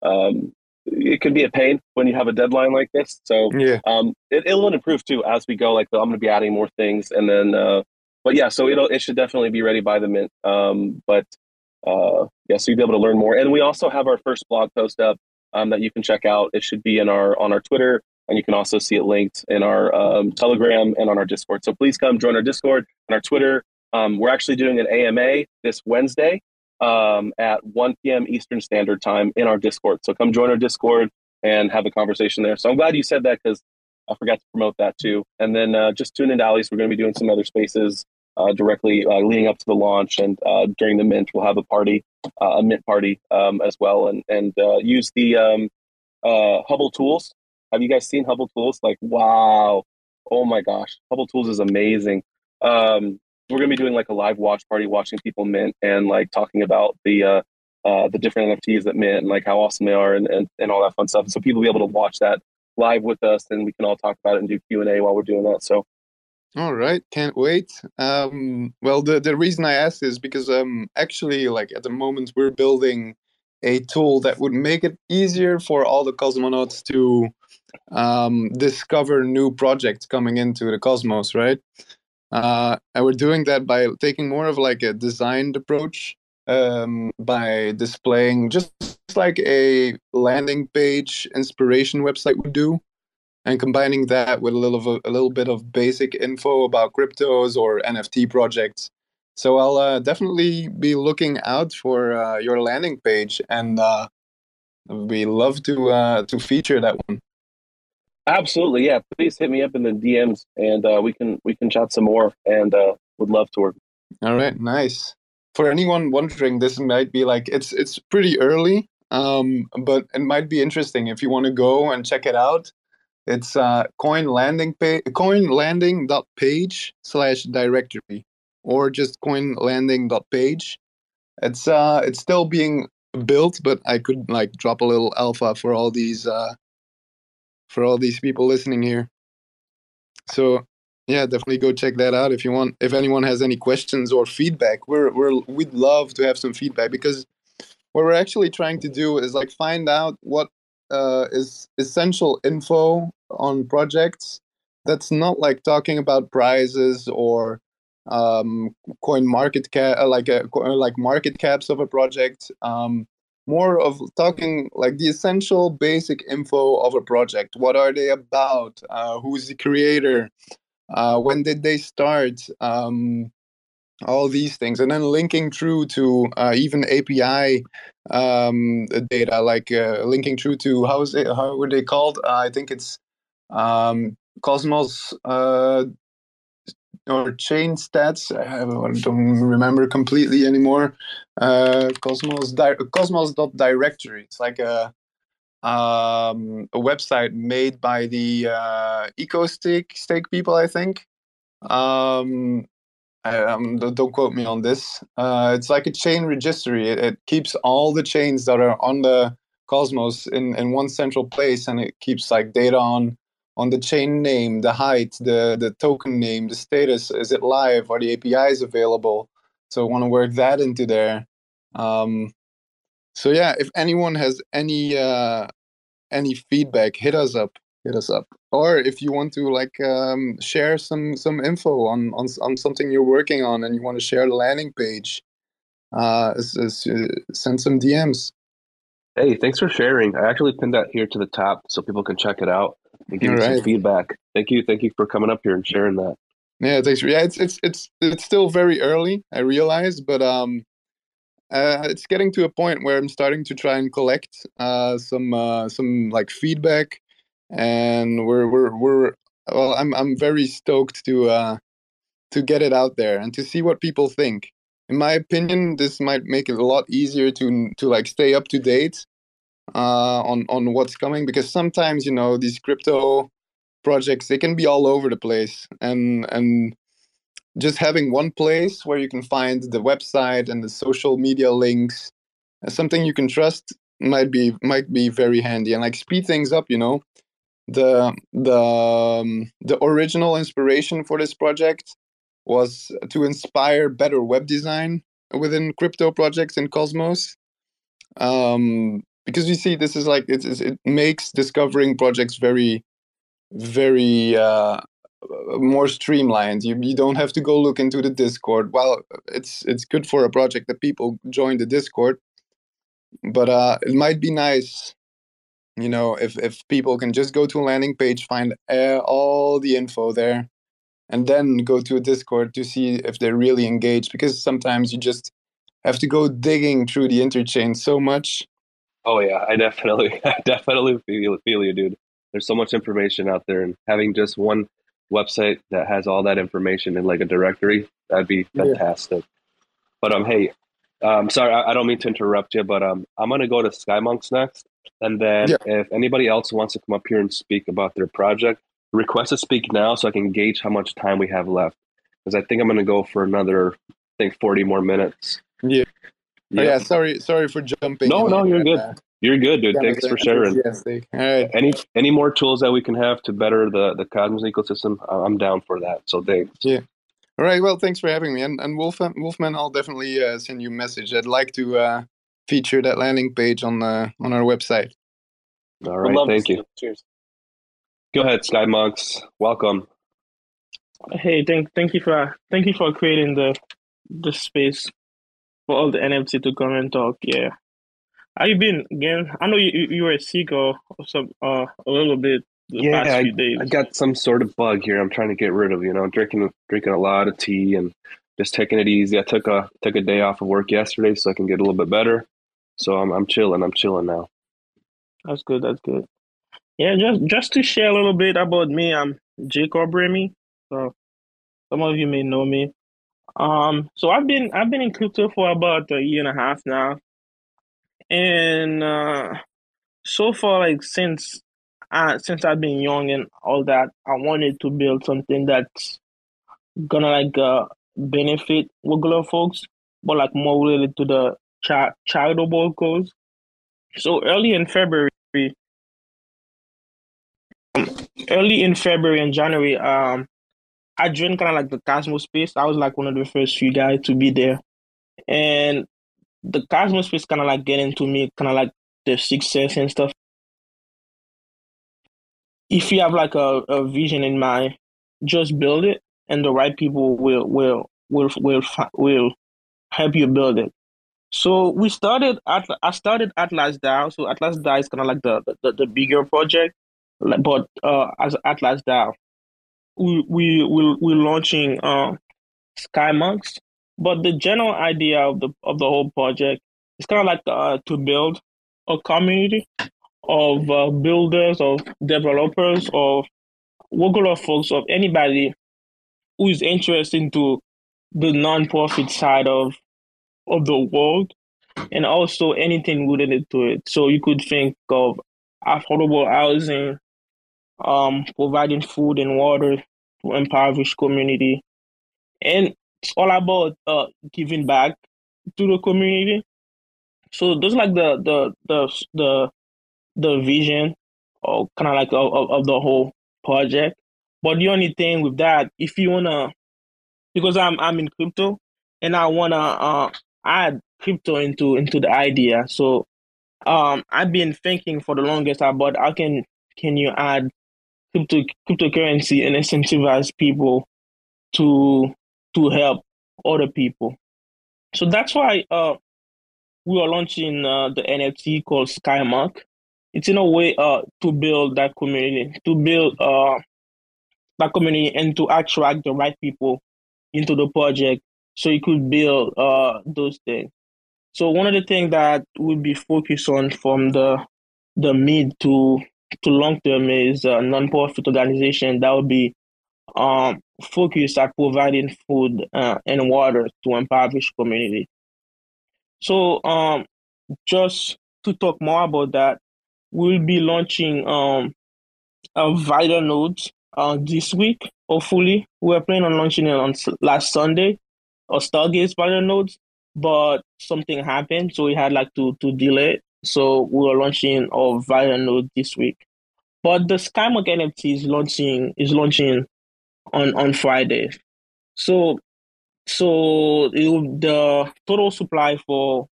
um, it can be a pain when you have a deadline like this. So yeah, um, it, will improve too as we go. Like I'm going to be adding more things, and then uh, but yeah, so it'll it should definitely be ready by the mint. Um, but uh, yeah, so you'll be able to learn more. And we also have our first blog post up um, that you can check out. It should be in our on our Twitter, and you can also see it linked in our um, Telegram and on our Discord. So please come join our Discord and our Twitter. Um, we're actually doing an AMA this Wednesday um, at 1 p.m. Eastern Standard Time in our Discord. So come join our Discord and have a conversation there. So I'm glad you said that because I forgot to promote that too. And then uh, just tune into Owleez. We're going to be doing some other spaces uh, directly uh, leading up to the launch, and uh, during the mint, we'll have a party, uh, a mint party um, as well, and and uh, use the um, Hubble tools. Have you guys seen Hubble tools? Like, wow, oh my gosh, Hubble tools is amazing. Um, we're gonna be doing like a live watch party, watching people mint and like talking about the the different NFTs that mint and like how awesome they are and, and, and all that fun stuff. So people will be able to watch that live with us, and we can all talk about it and do Q and A while we're doing that. So all right, can't wait. Um, well, the the reason I asked is because um, actually, like at the moment, we're building a tool that would make it easier for all the cosmonauts to um, discover new projects coming into the cosmos, right? Uh, and we're doing that by taking more of like a designed approach um, by displaying just like a landing page inspiration website would do and combining that with a little of a little bit of basic info about cryptos or NFT projects. So I'll uh, definitely be looking out for uh, your landing page, and uh, we love to uh, to feature that one. Absolutely, yeah. Please hit me up in the DMs, and uh, we can we can chat some more, and uh, would love to work. All right, nice. For anyone wondering, this might be like it's it's pretty early, um, but it might be interesting if you want to go and check it out. It's uh, coin landing page, coin landing dot page slash directory, or just coin landing dot page. it's uh it's still being built, but I could like drop a little alpha for all these uh for all these people listening here. So yeah, definitely go check that out if you want. If anyone has any questions or feedback, we're we're we'd love to have some feedback because what we're actually trying to do is like find out what uh, is essential info on projects that's not like talking about prizes or um, coin market cap, uh, like a, uh, like market caps of a project. Um, more of talking like the essential basic info of a project. What are they about? Uh, who's the creator? Uh, when did they start? Um, all these things, and then linking through to uh, even API um, data, like uh, linking through to how is it? How were they called? I think it's um, Cosmos uh, or chain stats. I don't remember completely anymore. Uh, Cosmos di- Cosmos directory. It's like a um, a website made by the uh, EcoStake stake people, I think. Um, um, don't quote me on this. Uh, it's like a chain registry. It, it, keeps all the chains that are on the Cosmos in, in one central place, and it keeps like data on on the chain name, the height, the the token name, the status. Is it live? Are the APIs available? So I want to work that into there. Um, so yeah, if anyone has any uh, any feedback, hit us up. Hit us up. Or if you want to like um, share some some info on, on on something you're working on and you want to share the landing page, uh, is, is, uh, send some DMs. Hey, thanks for sharing. I actually pinned that here to the top so people can check it out and give me some feedback. Thank you, thank you for coming up here and sharing that. Yeah, thanks. Yeah, it's it's it's it's still very early. I realize, but um, uh, it's getting to a point where I'm starting to try and collect uh some uh some like feedback, and we're we're we're well, I'm I'm very stoked to uh to get it out there and to see what people think. In my opinion, this might make it a lot easier to to like stay up to date uh, on on what's coming because sometimes you know these crypto projects they can be all over the place and and just having one place where you can find the website and the social media links something you can trust might be might be very handy and like speed things up you know the the um, the original inspiration for this project was to inspire better web design within crypto projects in cosmos. Um, because you see this is like it, it makes discovering projects very very uh, more streamlined. You, you don't have to go look into the discord. Well it's it's good for a project that people join the discord but uh, it might be nice you know if if people can just go to a landing page find uh, all the info there and then go to a discord to see if they're really engaged because sometimes you just have to go digging through the interchain so much Oh yeah, I definitely, I definitely feel feel you, dude. There's so much information out there, and having just one website that has all that information in like a directory, that'd be fantastic. Yeah. But um, hey, um, sorry, I, I, don't mean to interrupt you, but um, I'm gonna go to SkyMonks next, and then yeah. if anybody else wants to come up here and speak about their project, request to speak now so I can gauge how much time we have left, because I think I'm gonna go for another, I think 40 more minutes. Yeah. Yeah. Oh, yeah, sorry, sorry for jumping. No, no, you're good. Uh, you're good, dude. Thanks for sharing. All right. Any any more tools that we can have to better the the Cosmos ecosystem? I'm down for that. So thanks. Yeah. All right. Well, thanks for having me. And and Wolfman, Wolfman I'll definitely uh, send you a message. I'd like to uh, feature that landing page on the on our website. All right. Thank you. Cheers. Go ahead, Sky Monks. Welcome. Hey, thank thank you for thank you for creating the the space for all the NFT to come and talk. Yeah. How you been again? I know you you were sick or, or some uh a little bit the past few days. yeah, I, I, got some sort of bug here. I'm trying to get rid of. You know, drinking drinking a lot of tea and just taking it easy. I took a took a day off of work yesterday so I can get a little bit better. So I'm I'm chilling. I'm chilling now. That's good. That's good. Yeah, just just to share a little bit about me. I'm Jacob Remy. So some of you may know me. Um, so I've been I've been in crypto for about a year and a half now, and uh, so far, like since uh, since I've been young and all that, I wanted to build something that's gonna like uh, benefit regular folks. but like more related to the cha- charitable cause. So early in February, early in February and January, um, I joined kind of like the Cosmos space. I was like one of the first few guys to be there, and the Cosmos space kind of like getting to me, kind of like the success and stuff. If you have like a, a vision in mind, just build it, and the right people will will will will will help you build it. So we started at I started Atlas DAO. So Atlas DAO is kind of like the, the the bigger project, but uh, as Atlas DAO, we we we we're launching uh, SkyMonks. But the general idea of the of the whole project is kind of like uh, to build a community of uh, builders, of developers, of regular folks, of anybody who is interested into the nonprofit side of of the world and also anything related to it. So you could think of affordable housing, um, providing food and water to impoverished community, and it's all about uh, giving back to the community. So those like the the the the the vision, or kind of like of, of the whole project. But the only thing with that, if you wanna, because I'm I'm in crypto, and I wanna uh, add crypto into into the idea. So um, I've been thinking for the longest about how can can you add crypto cryptocurrency and incentivize people to to help other people. So that's why uh, we are launching uh, the NFT called SkyMark. It's in a way uh, to build that community, to build uh, that community, and to attract the right people into the project, so you could build uh, those things. So one of the things that we'll be focused on from the the mid to to long term is a nonprofit organization that will be um, focused at providing food uh, and water to impoverished community. So um, just to talk more about that, we'll be launching um, a vital nodes uh, this week. Hopefully, we're planning on launching it on last Sunday, or Stargaze vital nodes but something happened, so we had like to to delay. So we are launching our Viral node this week. But the Skymark NFT is launching is launching on on Friday. So so it, the total supply for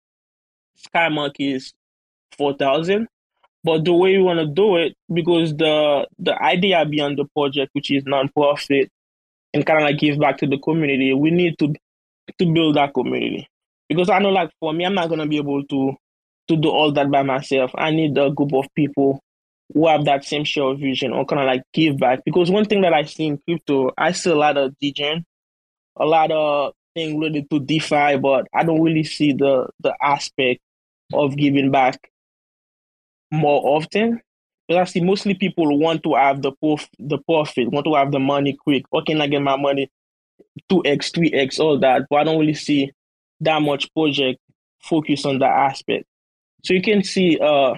Skymark is four thousand. But the way we want to do it, because the the idea beyond the project, which is nonprofit, and kind of like give back to the community, we need to to build that community because I know like for me, I'm not gonna be able to to do all that by myself. I need a group of people who have that same share of vision or kind of like give back. Because one thing that I see in crypto, I see a lot of degen, a lot of things related to DeFi, but I don't really see the the aspect of giving back more often. Because I see mostly people want to have the prof- the profit, want to have the money quick. Or can I get my money two x, three x, all that? But I don't really see that much project focus on that aspect. So you can see uh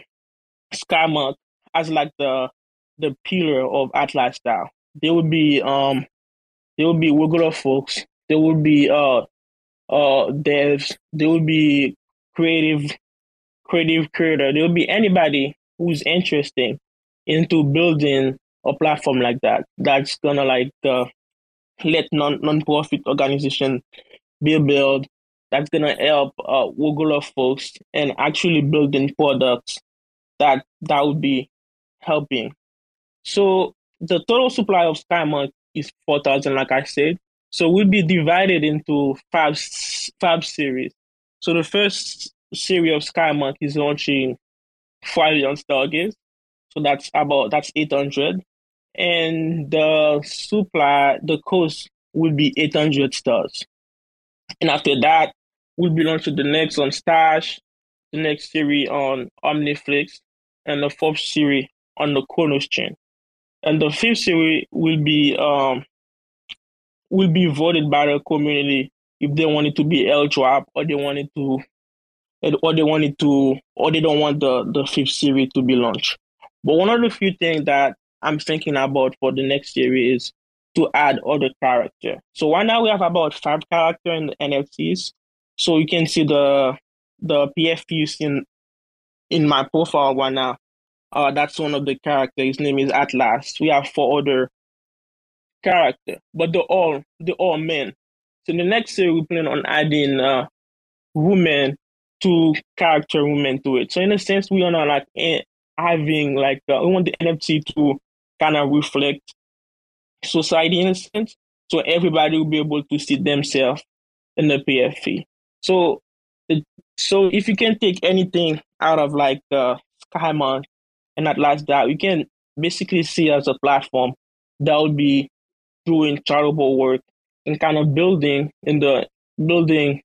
Skymark as like the the pillar of Atlas style. There will be um there will be regular folks, there will be uh uh devs, there will be creative creative creator, there will be anybody who's interested into building a platform like that that's gonna like uh, let non non-profit organization be built that's gonna help uh, regular folks and actually building products that that would be helping. So the total supply of SkyMark is four thousand, like I said. So we'll be divided into five five series. So the first series of SkyMark is launching Friday on Stargaze. So that's about that's eight hundred. And the supply, the cost will be 800 stars. And after that, we'll be launching the next on Stashh, the next series on Omniflix, and the fourth series on the Cronos chain. And the fifth series will be um will be voted by the community if they want it to be L drop or they want it to or they want it to or they don't want the the fifth series to be launched. But one of the few things that I'm thinking about for the next series to add other character. So right now we have about five character in the NFTs. So you can see the the PFPs in in my profile right now. Uh, that's one of the characters. His name is Atlas. We have four other character, but they're all they're all men. So the next year we plan on adding uh, women to character women to it. So in a sense, we are not like eh, having like uh, we want the NFT to kind of reflect society in a sense, so everybody will be able to see themselves in the PFP. So, so if you can take anything out of like uh, the Skymont and Atlas that we can basically see as a platform that would be doing charitable work and kind of building in the building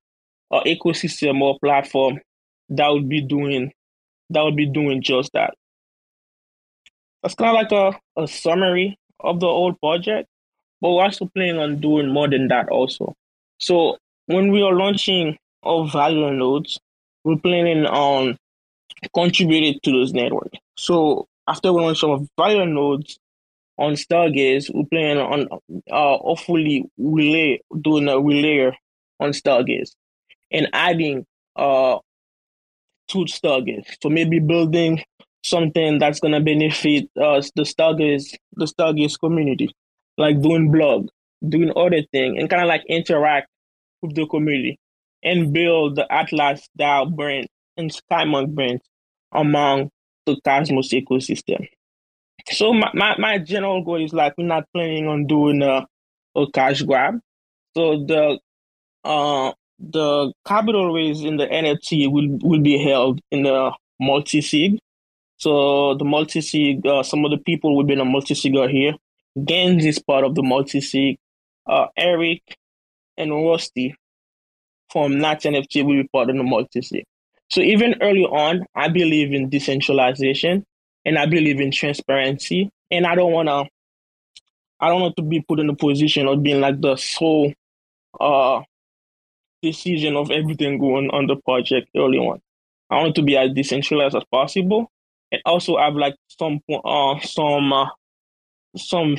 an ecosystem or platform that would be doing that would be doing just that. That's kind of like a, a summary of the old project, but we're also planning on doing more than that also. So when we are launching our value nodes, we're planning on contributing to those networks. So after we launch our value nodes on Stargaze, we're planning on uh, hopefully relay doing a relay on Stargaze and adding uh to Stargaze. So maybe building something that's gonna benefit us, the Stargaze, the Stargaze community, like doing blog, doing other thing, and kind of like interact with the community and build the Atlas DAO brand and Skymont brand among the Cosmos ecosystem. So my, my, my general goal is like we're not planning on doing a, a cash grab. So the uh the capital raise in the NFT will will be held in the multi sig. So the multi sig, uh, some of the people we've been a multi sig are here. Gens is part of the multi sig. Uh, Eric and Rusty from Nats NFT will be part of the multi sig. So even early on, I believe in decentralization and I believe in transparency. And I don't wanna I don't want to be put in the position of being like the sole uh decision of everything going on the project early on. I want it to be as decentralized as possible and also have like some uh some uh, some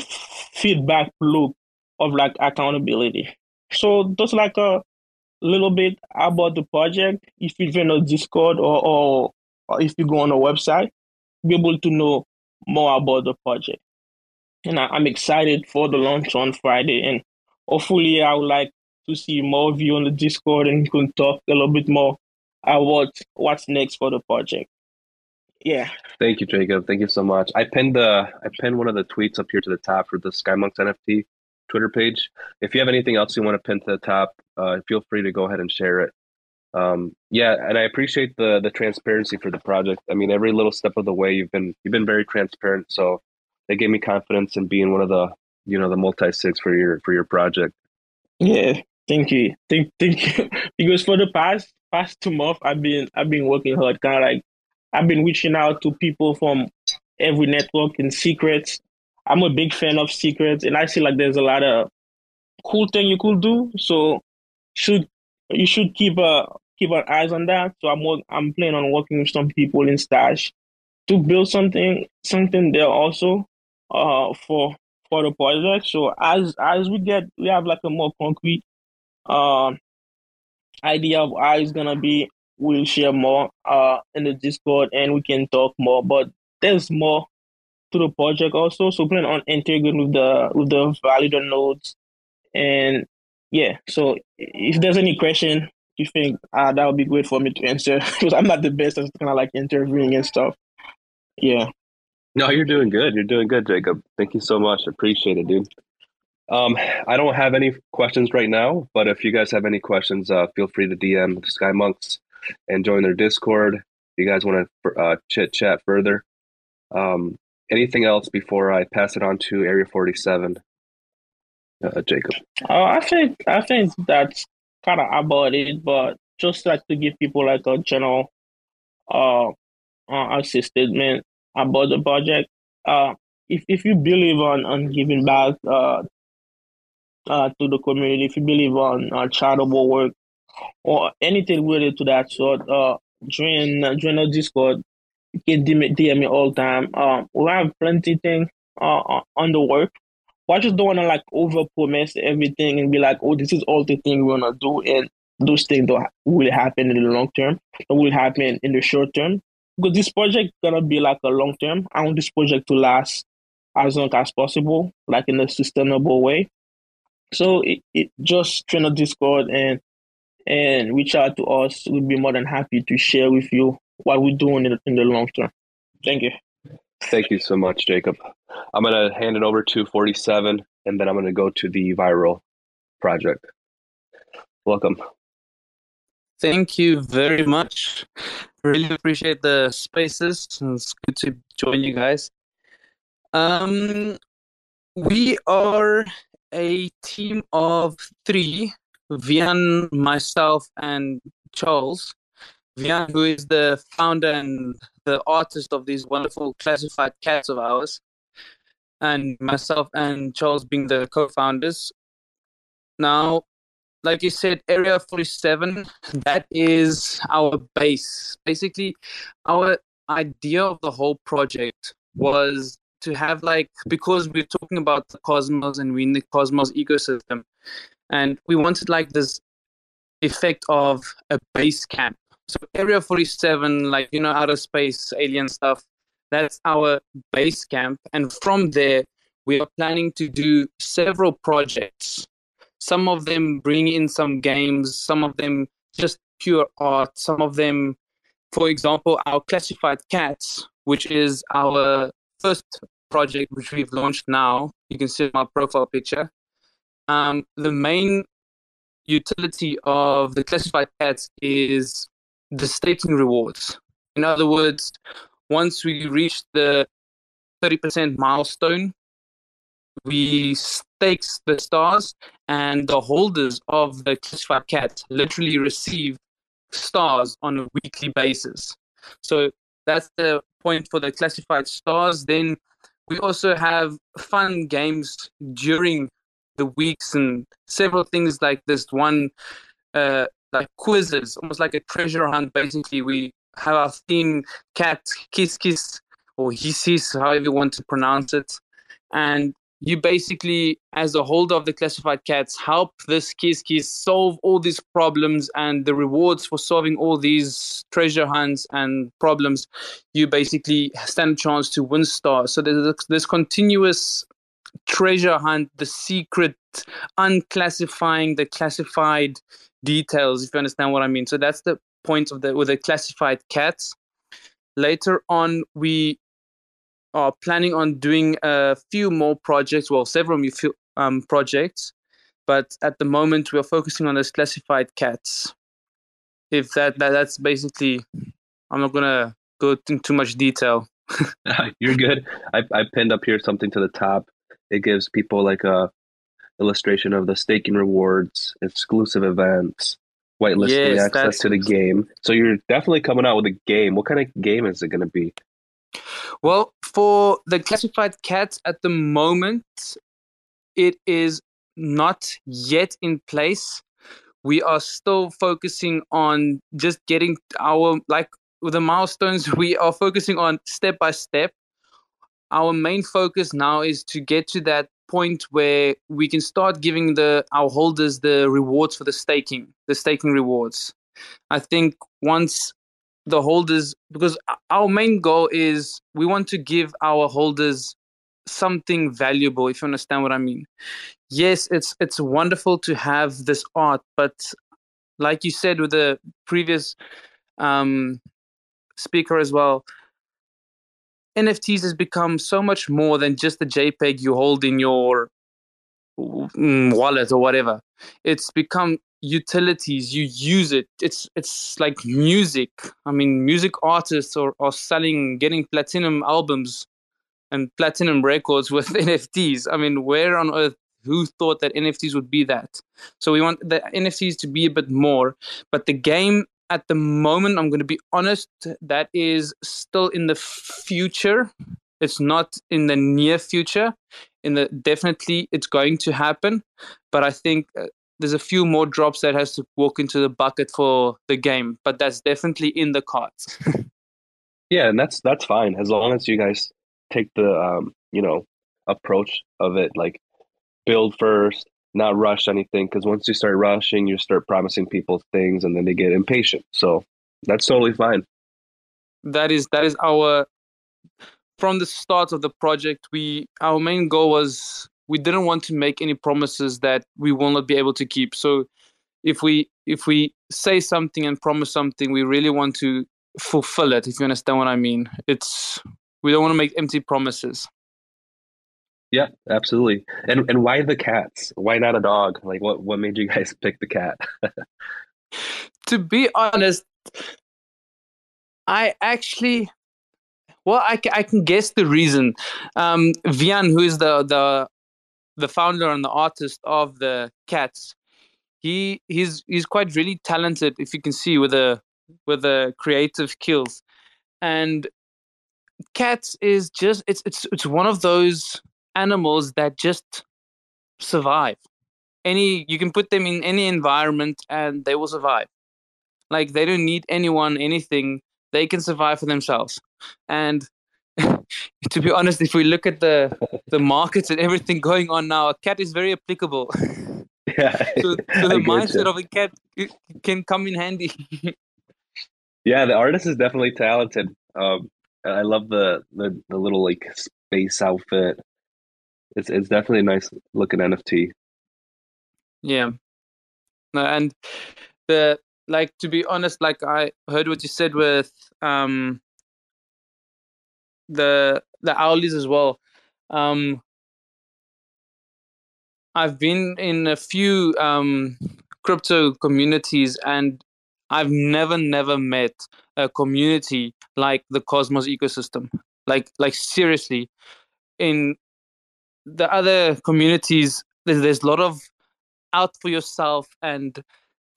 feedback loop of like accountability. So just like a little bit about the project. If you're in a Discord or, or, or if you go on a website, be able to know more about the project. And I, am excited for the launch on Friday. And hopefully, I would like to see more of you on the Discord and can talk a little bit more about what's next for the project. Yeah. Thank you, Jacob. Thank you so much. I pinned the I pinned one of the tweets up here to the top for the SkyMonks NFT Twitter page. If you have anything else you want to pin to the top, uh, feel free to go ahead and share it. Um, yeah, and I appreciate the the transparency for the project. I mean, every little step of the way, you've been you've been very transparent. So they gave me confidence in being one of the you know the multi sigs for your for your project. Yeah, thank you, thank thank you. because for the past past two months, I've been I've been working hard. Kind of like I've been reaching out to people from every network in secrets. I'm a big fan of secrets, and I see like there's a lot of cool thing you could do. So should you should keep a keep an eyes on that. So I'm I'm planning on working with some people in Stashh to build something something there also uh for for the project. So as as we get we have like a more concrete uh, idea of how it's gonna be, we'll share more uh in the Discord and we can talk more. But there's more to the project also. So plan on integrating with the with the validator nodes and yeah. So if there's any question you think uh, that would be great for me to answer because I'm not the best at kind of like interviewing and stuff. Yeah. No, you're doing good. You're doing good, Jacob. Thank you so much. Appreciate it, dude. Um, I don't have any questions right now, but if you guys have any questions, uh, feel free to DM Sky Monks and join their Discord. If you guys want to uh, chit chat further. Um, anything else before I pass it on to Area 47? Uh, Jacob. Uh, I think I think that's kind of about it, but just like to give people like a general uh, uh statement about the project. Uh, if if you believe on on giving back uh, uh to the community, if you believe on uh, charitable work or anything related to that sort, uh, join uh, join our Discord. You can DM, DM me all time. Um, we have plenty thing uh on the work. But I just don't want to like over promise everything and be like, oh, this is all the thing we want to do. And those things don't really happen in the long term. It will happen in the short term because this project gonna be like a long term. I want this project to last as long as possible, like in a sustainable way. So it, it just join the Discord and and reach out to us. We'd be more than happy to share with you what we're doing in, in the long term. Thank you. Thank you so much, Jacob. I'm going to hand it over to 47, and then I'm going to go to the V-IRL project. Welcome. Thank you very much. Really appreciate the spaces. It's good to join you guys. Um, we are a team of three Vian, myself, and Charles. Vian, who is the founder and the artist of these wonderful classified cats of ours, and myself and Charles being the co founders. Now, like you said, Area 47, that is our base. Basically, our idea of the whole project was to have like because we're talking about the cosmos and we're in the cosmos ecosystem and we wanted like this effect of a base camp. So area 47 like you know outer space alien stuff that's our base camp. And from there we are planning to do several projects. Some of them bring in some games some of them just pure art some of them for example our classified cats which is our first project which we've launched now. You can see my profile picture um, the main utility of the classified cats is the staking rewards. In other words, once we reach the 30% milestone, we stake the stars, and the holders of the classified cat literally receive stars on a weekly basis. So that's the point for the classified stars. Then we also have fun games during the weeks and several things like this one uh, like quizzes almost like a treasure hunt basically. We have our theme cat kiss kiss or hissis however you want to pronounce it. And you basically as a holder of the classified cats help this kiss kiss solve all these problems and the rewards for solving all these treasure hunts and problems. You basically stand a chance to win stars. So there's this continuous treasure hunt, the secret, unclassifying the classified details, if you understand what I mean. So that's the point of the with the classified cats. Later on, we are planning on doing a few more projects, well, several um, projects, but at the moment we are focusing on those classified cats. If that, that that's basically, I'm not gonna go into too much detail. You're good. I, I pinned up here something to the top it gives people like a illustration of the staking rewards, exclusive events, whitelisting yes, access to the game. So you're definitely coming out with a game. What kind of game is it going to be? Well, for the classified cats at the moment, it is not yet in place. We are still focusing on just getting our like with the milestones. We are focusing on step by step our main focus now is to get to that point where we can start giving the our holders the rewards for the staking, the staking rewards. I think once the holders because our main goal is we want to give our holders something valuable if you understand what i mean yes it's it's wonderful to have this art but like you said with the previous um speaker as well NFTs has become so much more than just the JPEG you hold in your mm, wallet or whatever. It's become utilities. You use it. It's it's like music. I mean, music artists are, are selling, getting platinum albums and platinum records with NFTs. I mean, where on earth? Who thought that NFTs would be that? So we want the NFTs to be a bit more, but the game at the moment, I'm going to be honest, that is still in the future. It's not in the near future. In the definitely, it's going to happen, but I think uh, there's a few more drops that has to walk into the bucket for the game. But that's definitely in the cards. yeah, and that's that's fine as long as you guys take the um, you know approach of it like build first, not rush anything because once you start rushing, you start promising people things and then they get impatient. So that's totally fine. That is that is our from the start of the project. We our main goal was we didn't want to make any promises that we will not be able to keep. So if we if we say something and promise something, we really want to fulfill it. If you understand what I mean, it's we don't want to make empty promises. Yeah, absolutely. And and why the cats? Why not a dog? Like what what made you guys pick the cat? to be honest, I actually well, I, I can guess the reason. Um, Vian, who is the the the founder and the artist of the cats, he he's he's quite really talented. If you can see with the with the creative skills, and cats is just it's it's it's one of those animals that just survive. Any you can put them in any environment and they will survive. Like they don't need anyone, anything. They can survive for themselves. And to be honest, if we look at the the markets and everything going on now, a cat is very applicable. Yeah. so, so the mindset of a cat can come in handy. yeah, the artist is definitely talented. Um, I love the, the the little like space outfit it's it's definitely a nice looking NFT. Yeah, and the like to be honest, like I heard what you said with um the the Owleez as well. Um, I've been in a few um crypto communities and I've never never met a community like the Cosmos ecosystem. Like like seriously, in the other communities there's, there's a lot of out for yourself and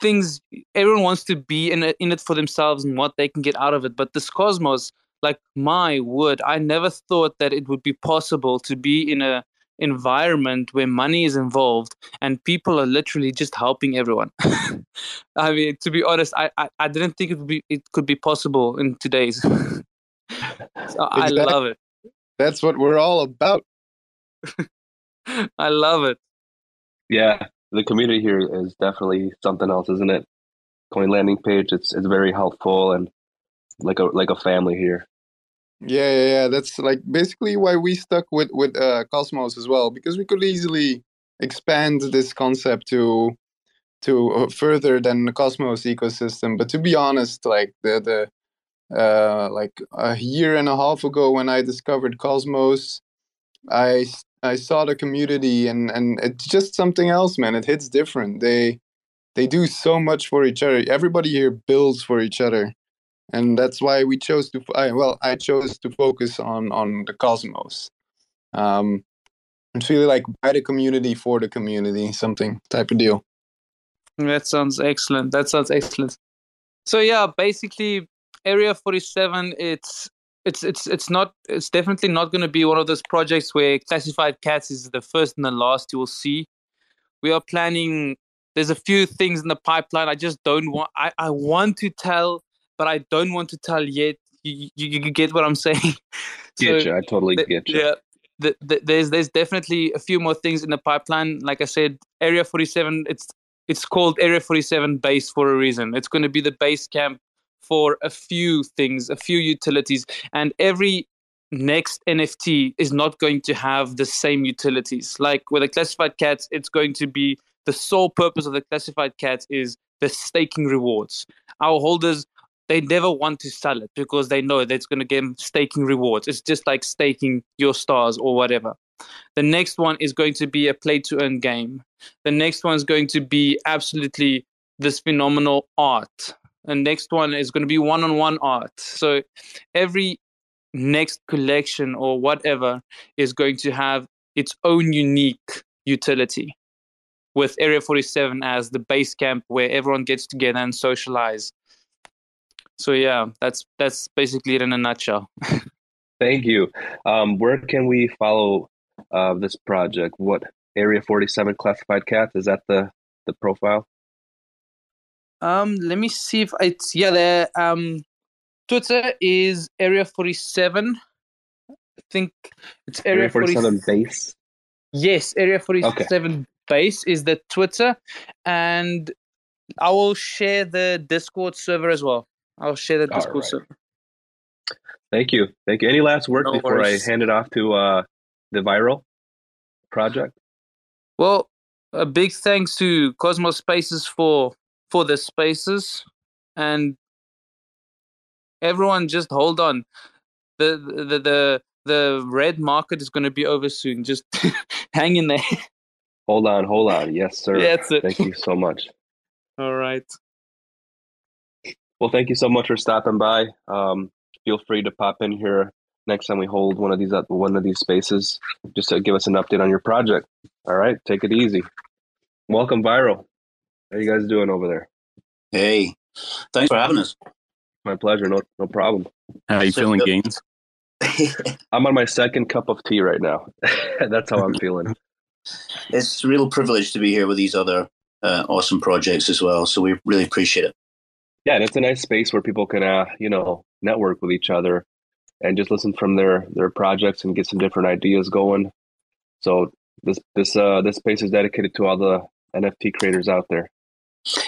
things everyone wants to be in it, in it for themselves and what they can get out of it. But this cosmos like my word i never thought that it would be possible to be in a environment where money is involved and people are literally just helping everyone. I mean to be honest I, I, I didn't think it would be it could be possible in today's so exactly. i love it. that's what we're all about I love it. Yeah, the community here is definitely something else, isn't it? Coin landing page, it's it's very helpful and like a like a family here. Yeah, yeah, yeah. That's like basically why we stuck with with uh, Cosmos as well, because we could easily expand this concept to to uh, further than the Cosmos ecosystem. But to be honest, like the the uh, like a year and a half ago when I discovered Cosmos, I I saw the community and and it's just something else, man. It hits different. They they do so much for each other. Everybody here builds for each other, and that's why we chose to. I, well, I chose to focus on on the cosmos. Um, it's really like by the community for the community, something type of deal. That sounds excellent. That sounds excellent. So yeah, basically, Area Forty Seven. It's it's it's it's not it's definitely not going to be one of those projects where classified cats is the first and the last you will see. We are planning there's a few things in the pipeline. I just don't want i, I want to tell but i don't want to tell yet. You, you, you get what i'm saying? So get you. I totally get you. yeah the, the, there's there's definitely a few more things in the pipeline. Like i said area 47 it's it's called area 47 base for a reason. It's going to be the base camp for a few things, a few utilities, and every next NFT is not going to have the same utilities. Like with the classified cats, it's going to be the sole purpose of the classified cats is the staking rewards. Our holders they never want to sell it because they know that it's going to get staking rewards. It's just like staking your stars or whatever. The next one is going to be a play to earn game. The next one is going to be absolutely this phenomenal art and next one is going to be one-on-one art. So every next collection or whatever is going to have its own unique utility with area 47 as the base camp where everyone gets together and socialize. So yeah that's that's basically it in a nutshell. Thank you. Um, where can we follow uh, this project? What area 47 classified cats is that the the profile um, let me see if it's yeah. The um, Twitter is Area Forty Seven. I think it's Area, Area 47 base. Yes, Area Forty Seven okay. Space is the Twitter, and I will share the Discord server as well. I'll share the All Discord right. server. Thank you. Thank you. Any last word No before worries. I hand it off to uh, the V-IRL project? Well, a big thanks to Cosmos Spaces for for the spaces, and everyone just hold on. The the the the red market is going to be over soon. Just hang in there. Hold on, hold on. Yes, sir. Yeah, that's it. Thank you so much. All right. Well, thank you so much for stopping by. Um, feel free to pop in here next time we hold one of these uh, one of these spaces, just to give us an update on your project. All right, take it easy. Welcome, V-IRL. How you guys doing over there? Hey, thanks for having us. My pleasure. No, no problem. How are you So feeling, good. Gainzz? I'm on my second cup of tea right now. That's how I'm feeling. it's a real privilege to be here with these other uh, awesome projects as well. So we really appreciate it. Yeah, and it's a nice space where people can, uh, you know, network with each other and just listen from their their projects and get some different ideas going. So this this uh this space is dedicated to all the NFT creators out there.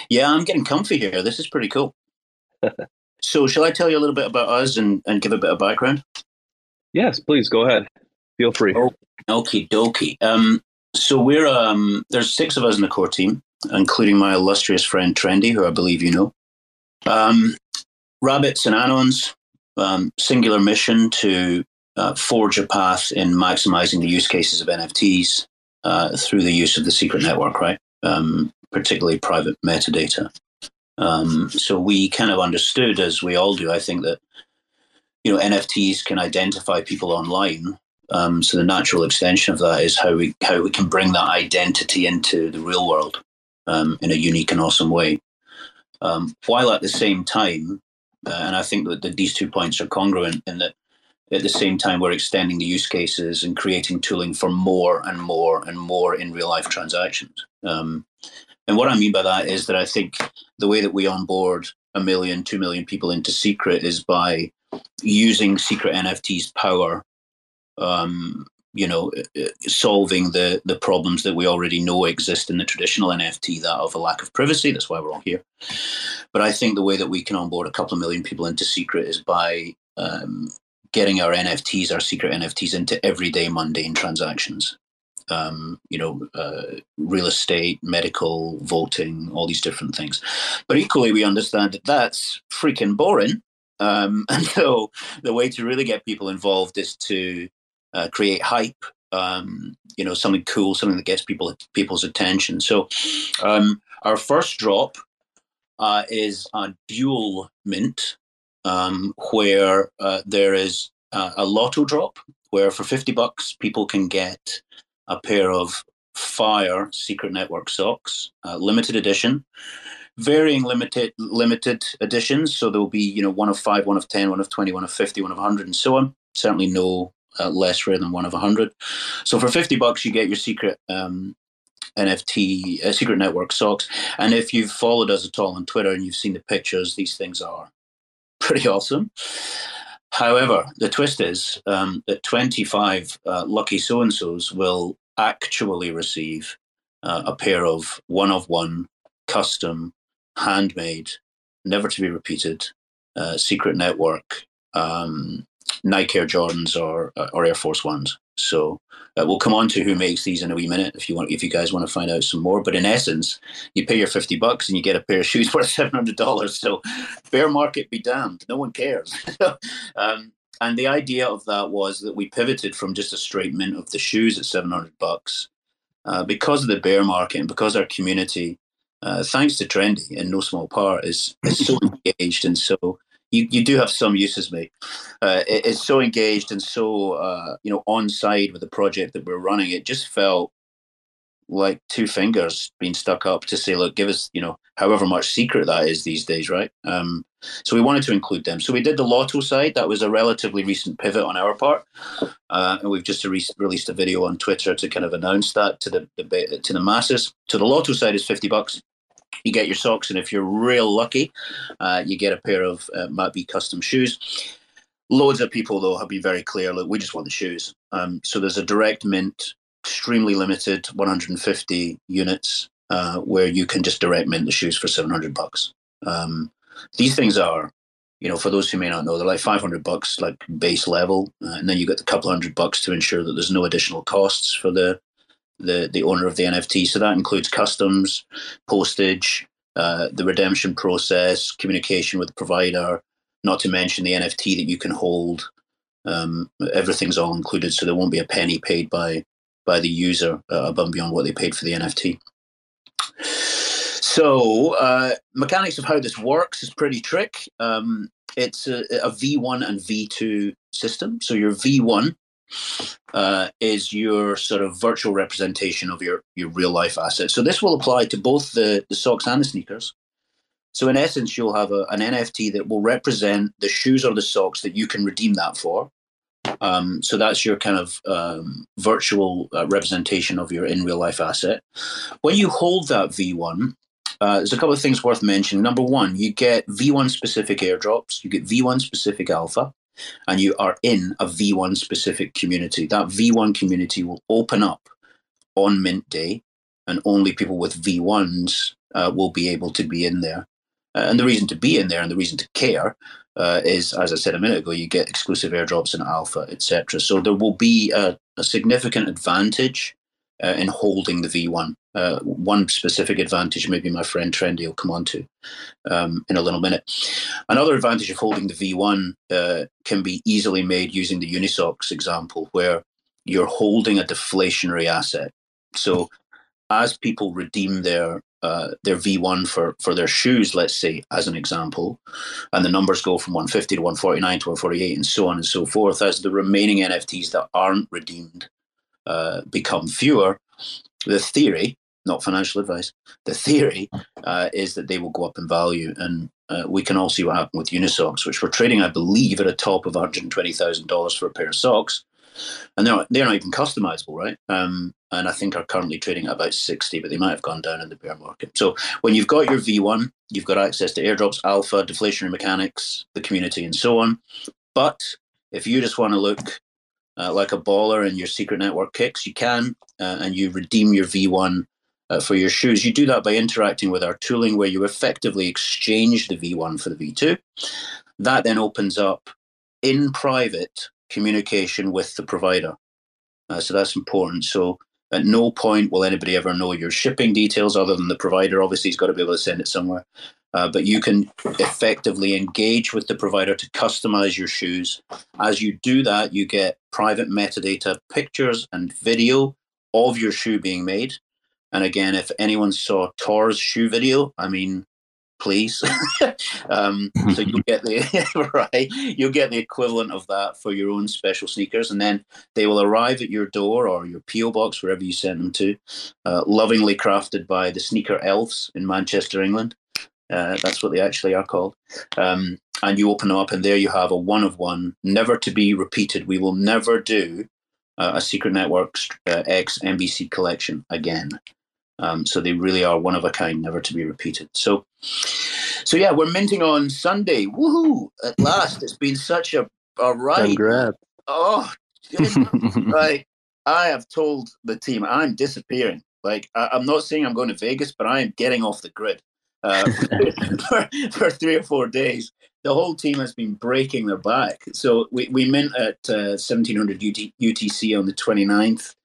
Yeah, I'm getting comfy here. This is pretty cool. so, shall I tell you a little bit about us and, and give a bit of background? Yes, please go ahead. Feel free. Oh. Okie dokie. Um, so we're um, there's six of us in the core team, including my illustrious friend Trendy, who I believe you know. Um, Rabbits and Anons, um, singular mission to uh, forge a path in maximizing the use cases of NFTs uh, through the use of the secret network, right? Um, particularly private metadata. Um, so we kind of understood, as we all do, I think that you know NFTs can identify people online um, so the natural extension of that is how we how we can bring that identity into the real world um, in a unique and awesome way, um, while at the same time, uh, and I think that, these two points are congruent in that at the same time we're extending the use cases and creating tooling for more and more and more in real life transactions. Um, and what I mean by that is that I think the way that we onboard a million, two million people into Secret is by using Secret NFT's power um, you know, uh, solving the the problems that we already know exist in the traditional NFT, that of a lack of privacy. That's why we're all here. But I think the way that we can onboard a couple of million people into Secret is by um, getting our NFTs, our secret NFTs, into everyday mundane transactions. Um, you know, uh, real estate, medical, voting, all these different things. But equally, we understand that that's freaking boring. Um, and so the way to really get people involved is to uh, create hype, um, you know, something cool, something that gets people people's attention. So um, our first drop uh, is a dual mint, um, where uh, there is a lotto drop, where for fifty bucks people can get a pair of Fire Secret Network socks, uh, limited edition. Varying limited limited editions, so there will be you know one of five, one of ten, one of twenty, one of fifty, one of hundred, and so on. Certainly no uh, less rare than one of a hundred. So for fifty bucks, you get your secret um, NFT, uh, secret network socks. And if you've followed us at all on Twitter and you've seen the pictures, these things are pretty awesome. However, the twist is um, that twenty-five uh, lucky so and so's will actually receive uh, a pair of one of one custom, handmade, never to be repeated, uh, secret network um, Nike Air Jordans or or Air Force Ones. So uh, we'll come on to who makes these in a wee minute if you want if you guys want to find out some more. But in essence, you pay your fifty bucks and you get a pair of shoes worth seven hundred dollars. So bear market be damned, no one cares. um, and the idea of that was that we pivoted from just a straight mint of the shoes at seven hundred bucks uh, because of the bear market and because our community, uh, thanks to Trendy in no small part, is is so engaged and so you, you do have some uses, mate. Uh, it, it's so engaged and so uh, you know on side with the project that we're running. It just felt like two fingers being stuck up to say, look, give us you know however much secret that is these days, right? Um, so we wanted to include them. So we did the Lotto side. That was a relatively recent pivot on our part, uh, and we've just re- released a video on Twitter to kind of announce that to the, the to the masses. So the Lotto side is fifty bucks you get your socks, and if you're real lucky, uh, you get a pair of uh, Matt B custom shoes. Loads of people though have been very clear. Look, we just want the shoes. Um, so there's a direct mint extremely limited 150 units uh, where you can just direct mint the shoes for 700 bucks. Um, these things are, you know, for those who may not know, they're like 500 bucks, like base level, uh, and then you get a couple hundred bucks to ensure that there's no additional costs for the the the owner of the NFT. So that includes customs, postage, uh, the redemption process, communication with the provider, not to mention the NFT that you can hold. Um, everything's all included, so there won't be a penny paid by by the user uh, above and beyond what they paid for the NFT. So, uh, mechanics of how this works is pretty trick. Um, it's a a V1 and V2 system. So, your V1 uh, is your sort of virtual representation of your, your real life asset. So, this will apply to both the, the socks and the sneakers. So, in essence, you'll have a, an NFT that will represent the shoes or the socks that you can redeem that for. Um, so that's your kind of um, virtual uh, representation of your in real life asset. When you hold that V1, uh, there's a couple of things worth mentioning. Number one, you get V1 specific airdrops, you get V1 specific alpha, and you are in a V1 specific community. That V1 community will open up on Mint Day, and only people with V1s uh, will be able to be in there. Uh, and the reason to be in there and the reason to care uh, is, as I said a minute ago, you get exclusive airdrops in alpha, etc. So there will be a, a significant advantage uh, in holding the V1. Uh, one specific advantage, maybe my friend Trendy will come on to um, in a little minute. Another advantage of holding the V1 uh, can be easily made using the Unisocks example, where you're holding a deflationary asset. So as people redeem their uh, their V1 for, for their shoes, let's say, as an example, and the numbers go from 150 to 149 to 148 and so on and so forth, as the remaining NFTs that aren't redeemed uh, become fewer, the theory, not financial advice, the theory uh, is that they will go up in value. And uh, we can all see what happened with Unisocks, which were trading, I believe, at a top of $120,000 for a pair of socks. And they're they're not even customizable, right? Um, and I think are currently trading at about 60, but they might have gone down in the bear market. So when you've got your V1, you've got access to airdrops, alpha, deflationary mechanics, the community, and so on. But if you just want to look uh, like a baller in your secret network kicks, you can, uh, and you redeem your V1 uh, for your shoes. You do that by interacting with our tooling where you effectively exchange the V1 for the V2. That then opens up in private communication with the provider. Uh, so that's important. So at no point will anybody ever know your shipping details other than the provider. Obviously, he's got to be able to send it somewhere. Uh, but you can effectively engage with the provider to customize your shoes. As you do that, you get private metadata pictures and video of your shoe being made. And again, if anyone saw Tor's shoe video, I mean, please. um, so you'll get the right, you'll get the equivalent of that for your own special sneakers, and then they will arrive at your door or your PO box wherever you send them to, uh, lovingly crafted by the sneaker elves in Manchester, England. Uh, that's what they actually are called. Um, and you open them up, and there you have a one of one, never to be repeated. We will never do uh, a Secret Networks uh, X NBC collection again. Um, so they really are one of a kind, never to be repeated. So, so yeah, we're minting on Sunday. Woohoo! At last, it's been such a a ride. Congrats. Oh, right. I have told the team I'm disappearing. Like I, am not saying I'm going to Vegas, but I am getting off the grid uh, for, for, three or four days. The whole team has been breaking their back. So we, we mint at uh, 1700 UT, UTC on the 29th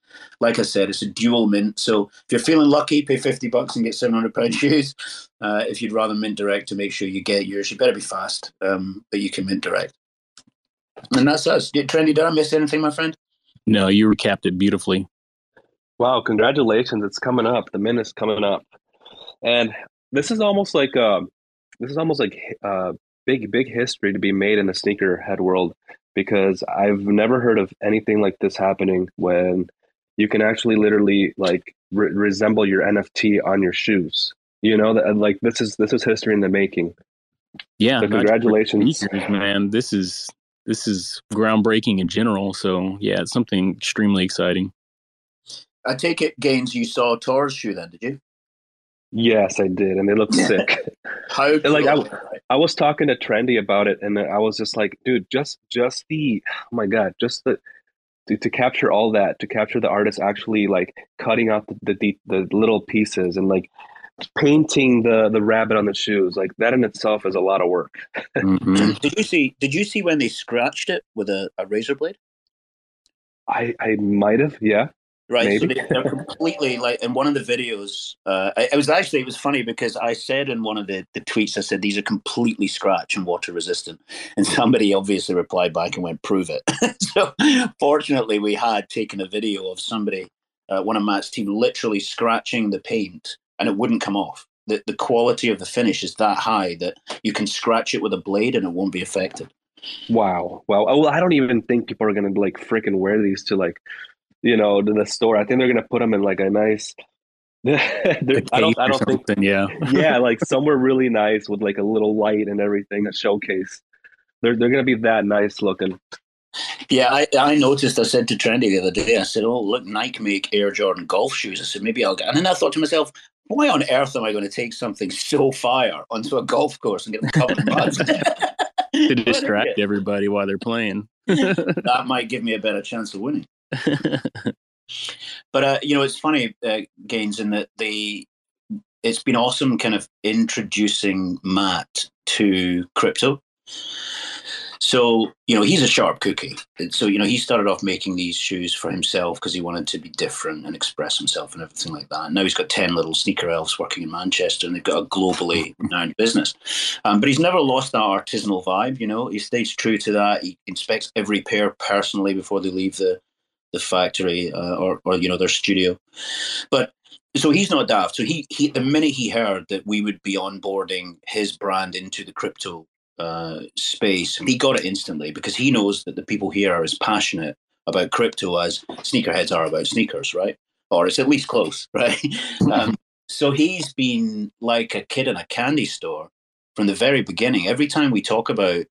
like I said, it's a dual mint. So if you're feeling lucky, pay 50 bucks and get 700 pound shoes. Uh, if you'd rather mint direct to make sure you get yours, you better be fast, um, but you can mint direct. And that's us. Trendy, did I miss anything, my friend? No, you recapped it beautifully. Wow, congratulations. It's coming up. The mint is coming up. And this is almost like uh, this is almost like uh, big, big history to be made in the sneakerhead world because I've never heard of anything like this happening when you can actually literally like re- resemble your NFT on your shoes. You know that like this is this is history in the making. Yeah, so congratulations, man. This is this is groundbreaking in general. So yeah, it's something extremely exciting. I take it, Gainzz, you saw Tor's shoe then, did you? Yes, I did, and they look sick. How cool. like I, I was talking to Trendy about it, and I was just like, dude, just just the oh my god, just the to, to capture all that, to capture the artist actually like cutting out the, the the little pieces and like painting the the rabbit on the shoes like that in itself is a lot of work mm-hmm. did you see did you see when they scratched it with a, a razor blade i i might have yeah right Maybe. so they, are completely like in one of the videos uh it was actually it was funny because i said in one of the, the tweets i said these are completely scratch and water resistant and somebody obviously replied back and went prove it so fortunately we had taken a video of somebody uh, one of matt's team literally scratching the paint and it wouldn't come off. The, the quality of the finish is that high that you can scratch it with a blade and it won't be affected. Wow. Wow. Oh, well, I don't even think people are going to like freaking wear these to like, you know, to the store. I think they're going to put them in like a nice, I don't, I don't think, yeah, yeah, like somewhere really nice with like a little light and everything, a showcase. They're they're gonna be that nice looking. Yeah, I, I noticed. I said to Trendy the other day. I said, "Oh, look, Nike make Air Jordan golf shoes." I said, "Maybe I'll get." And then I thought to myself, why on earth am I going to take something so fire onto a golf course and get them covered in mud? to uh, distract everybody while they're playing. that might give me a better chance of winning. but uh, you know, it's funny, uh, Gainzz, in that the it's been awesome, kind of introducing Matt to crypto. So, you know, he's a sharp cookie. So, you know, he started off making these shoes for himself because he wanted to be different and express himself and everything like that. And now he's got 10 little sneaker elves working in Manchester and they've got a globally renowned business. Um, but he's never lost that artisanal vibe, you know, he stays true to that. He inspects every pair personally before they leave the, the factory uh, or, or, you know, their studio. But so he's not daft. So he, he, the minute he heard that we would be onboarding his brand into the crypto uh, space, he got it instantly because he knows that the people here are as passionate about crypto as sneakerheads are about sneakers, right? Or it's at least close, right? um, so he's been like a kid in a candy store from the very beginning. Every time we talk about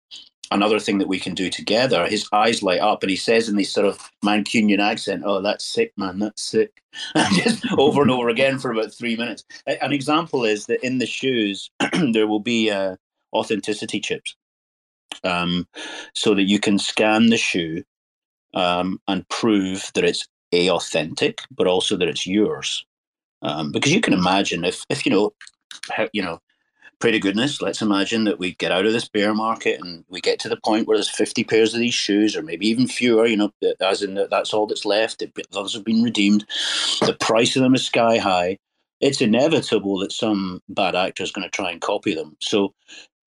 another thing that we can do together, his eyes light up and he says in this sort of Mancunian accent, Oh, that's sick, man, that's sick. Just over and over again for about three minutes. An example is that in the shoes, there will be a, authenticity chips um, so that you can scan the shoe um, and prove that it's a authentic, but also that it's yours. Um, because you can imagine if, if you know, you know, pray to goodness, let's imagine that we get out of this bear market and we get to the point where there's 50 pairs of these shoes, or maybe even fewer, you know, as in that's all that's left. Those have been redeemed. The price of them is sky high. It's inevitable that some bad actor is going to try and copy them. So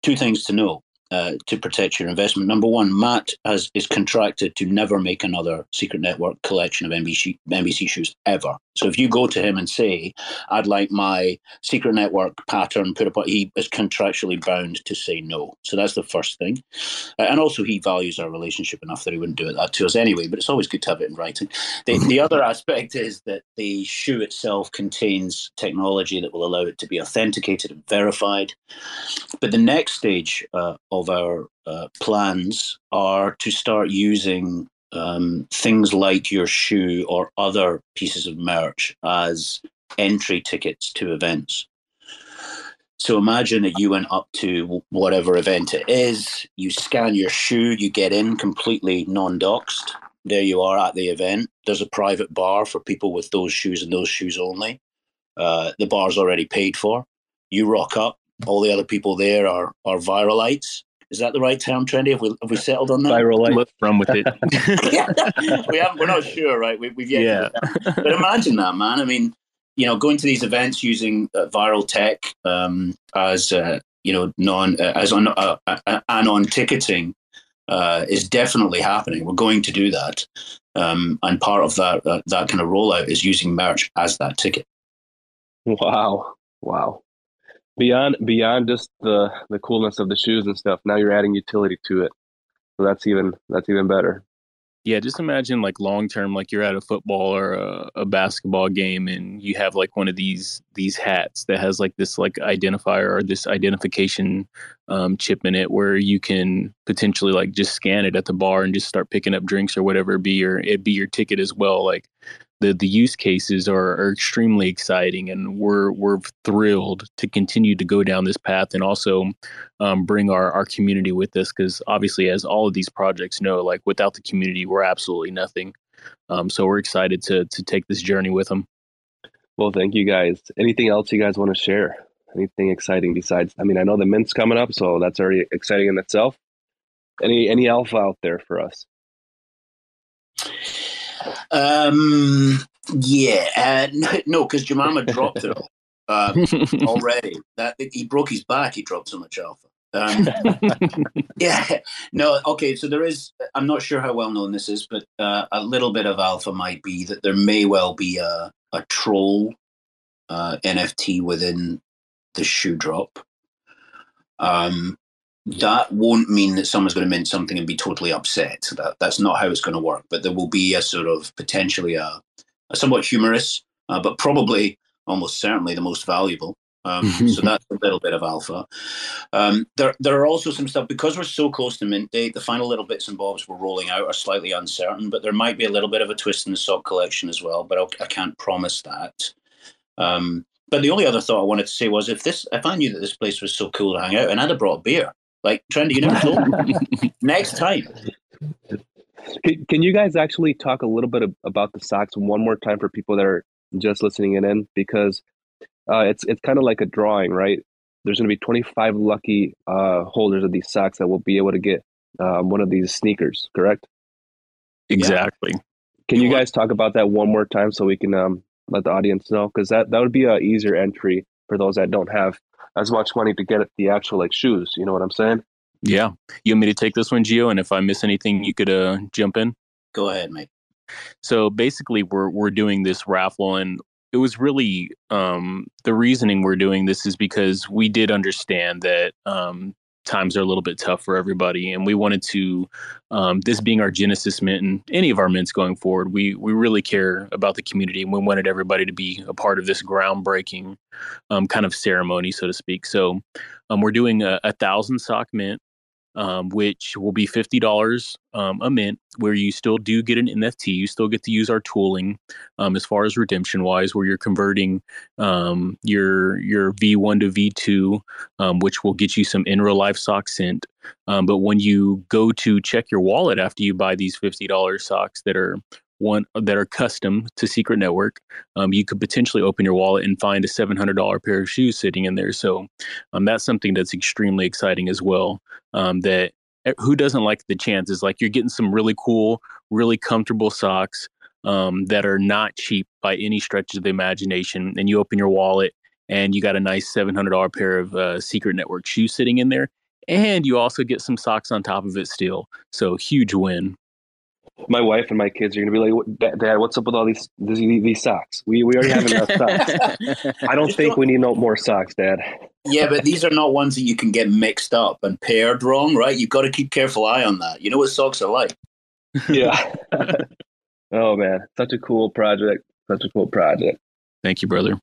two things to know uh, to protect your investment. Number one, Matt has is contracted to never make another Secret Network collection of NBC NBC shoes ever. So if you go to him and say, "I'd like my Secret Network pattern put up," he is contractually bound to say no. So that's the first thing. Uh, and also, he values our relationship enough that he wouldn't do it that to us anyway. But it's always good to have it in writing. The, the other aspect is that the shoe itself contains technology that will allow it to be authenticated and verified. But the next stage uh, of our uh, plans are to start using um, things like your shoe or other pieces of merch as entry tickets to events. So imagine that you went up to whatever event it is, you scan your shoe, you get in completely non doxed. There you are at the event. There's a private bar for people with those shoes and those shoes only. Uh, the bar's already paid for. You rock up. All the other people there are are viralites. Is that the right term, Trendy? Have we, have we settled on that? Viral Let's run with it. we haven't, we're not sure, right? We, have yet yeah. But imagine that, man. I mean, you know, going to these events using uh, V-IRL tech um, as, uh, you know, non, uh, as on, uh, uh, anon ticketing uh, is definitely happening. We're going to do that. Um, and part of that, that kind of rollout is using merch as that ticket. Wow. Wow beyond beyond just the the coolness of the shoes and stuff now you're adding utility to it. So that's even that's even better. Yeah just imagine like long term like you're at a football or a, a, basketball game and you have like one of these these hats that has like this like identifier or this identification um, chip in it where you can potentially like just scan it at the bar and just start picking up drinks or whatever it be your it be your ticket as well. Like the the use cases are, are extremely exciting, and we're we're thrilled to continue to go down this path and also um, bring our our community with us because obviously, as all of these projects know, like without the community, we're absolutely nothing. Um, so we're excited to to take this journey with them. Well, thank you guys. Anything else you guys want to share? Anything exciting besides? I mean, I know the mint's coming up, so that's already exciting in itself. Any any alpha out there for us? Um, yeah, uh, no, because Jemima dropped it um, already. That he broke his back. He dropped so much alpha. Um, yeah, no, okay. So there is. I'm not sure how well known this is, but uh, a little bit of alpha might be that there may well be a a troll uh, NFT within the shoe drop. Um, that won't mean that someone's going to mint something and be totally upset. That that's not how it's going to work. But there will be a sort of potentially a, a somewhat humorous, uh, but probably almost certainly the most valuable. Um, so that's a little bit of alpha. Um, there there are also some stuff because we're so close to mint date. The final little bits and bobs we're rolling out are slightly uncertain, but there might be a little bit of a twist in the sock collection as well. But I'll, I can not promise that. Um, but the only other thought I wanted to say was if this if I knew that this place was so cool to hang out, and I'd have brought a beer. Like Trendy, you never told me. Next time. Can, can you guys actually talk a little bit of, about the socks one more time for people that are just listening in? Because uh, it's it's kind of like a drawing, right? There's going to be 25 lucky uh, holders of these socks that will be able to get um, one of these sneakers, correct? Exactly. Yeah. Can you guys talk about that one more time so we can um, let the audience know? Because that, that would be an easier entry for those that don't have as much money to get the actual like shoes. You know what I'm saying? Yeah. You want me to take this one, Geo? And if I miss anything, you could uh, jump in. Go ahead, mate. So basically, we're we're doing this raffle, and it was really um, the reasoning we're doing this is because we did understand that um, times are a little bit tough for everybody, and we wanted to, um, this being our Genesis mint and any of our mints going forward, we we really care about the community, and we wanted everybody to be a part of this groundbreaking um, kind of ceremony, so to speak. So um, we're doing a, a thousand sock mint um, which will be fifty dollars um, a mint, where you still do get an NFT. You still get to use our tooling um, as far as redemption wise, where you're converting um, your your V1 to V2, um, which will get you some in real life socks sent. Um, but when you go to check your wallet after you buy these fifty dollars socks that are one that are custom to Secret Network, um, you could potentially open your wallet and find a seven hundred dollar pair of shoes sitting in there. So um, that's something that's extremely exciting as well. Um, that eh, who doesn't like the chances? Like you're getting some really cool, really comfortable socks um, that are not cheap by any stretch of the imagination, and you open your wallet and you got a nice seven hundred dollar pair of uh, Secret Network shoes sitting in there. And you also get some socks on top of it still. So huge win my wife and my kids are going to be like, Dad, what's up with all these these, these socks? We we already have enough socks. I don't think we need no more socks, Dad. Yeah, but these are not ones that you can get mixed up and paired wrong, right? You've got to keep careful eye on that. You know what socks are like. yeah. oh man, such a cool project. Such a cool project. Thank you, brother.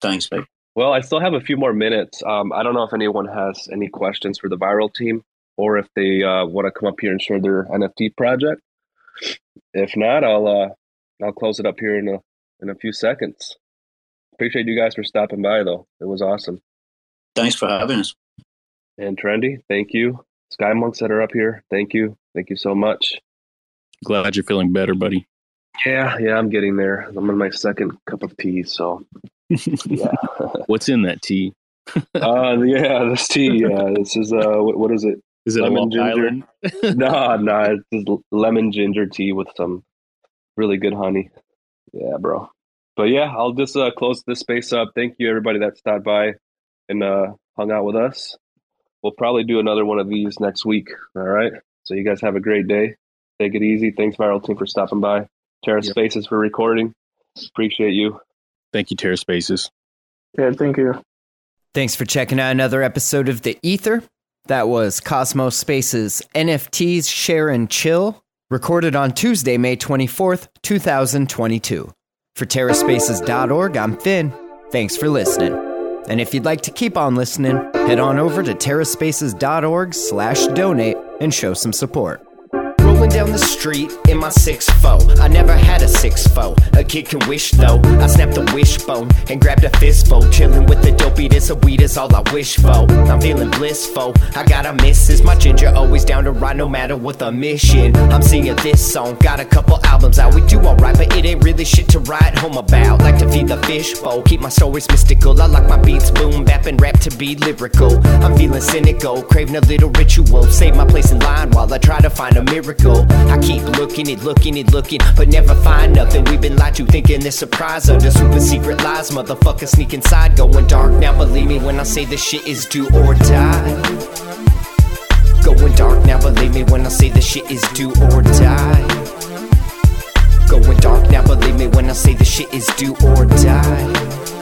Thanks, mate. Well, I still have a few more minutes. Um, I don't know if anyone has any questions for the V-IRL team or if they uh, want to come up here and share their NFT project. If not, I'll uh, I'll close it up here in a in a few seconds. Appreciate you guys for stopping by, though. It was awesome. Thanks for having us. And Trendy, thank you. Sky Monks that are up here, thank you. Thank you so much. Glad you're feeling better, buddy. Yeah, yeah, I'm getting there. I'm on my second cup of tea, so yeah. What's in that tea? uh yeah, this tea. Yeah, this is uh, what, what is it? Is it lemon ginger? no, no, it's just lemon ginger tea with some really good honey. Yeah, bro. But yeah, I'll just uh, close this space up. Thank you, everybody that stopped by and uh, hung out with us. We'll probably do another one of these next week. All right. So you guys have a great day. Take it easy. Thanks, V-IRL Team, for stopping by. Terra yep. Spaces for recording. Appreciate you. Thank you, Terra Spaces. Yeah, thank you. Thanks for checking out another episode of The Ether. That was Cosmos Space's NFTs Share and Chill, recorded on Tuesday, May 24th, 2022. For TerraSpaces.org, I'm Finn. Thanks for listening. And if you'd like to keep on listening, head on over to TerraSpaces.org slash donate and show some support. Down the street in my six foe. I never had a six foe. A kid can wish though. I snapped the wishbone and grabbed a fistful. Chilling with the dopey, this a weed is all I wish for. I'm feeling blissful. I got a missus. My ginger always down to ride no matter what the mission. I'm singing this song. Got a couple albums out. We do alright, it ain't really shit to write home about. Like to feed the fish fishbowl. Keep my stories mystical. I like my beats boom bap and rap to be lyrical. I'm feeling cynical. Craving a little ritual. Save my place in line while I try to find a miracle. I keep looking and looking and looking, but never find nothing. We've been lied to thinking this surprise under super secret lies. Motherfucker sneak inside, going dark. Now believe me when I say this shit is do or die. Going dark now, believe me when I say this shit is do or die. Going dark now, believe me when I say this shit is do or die.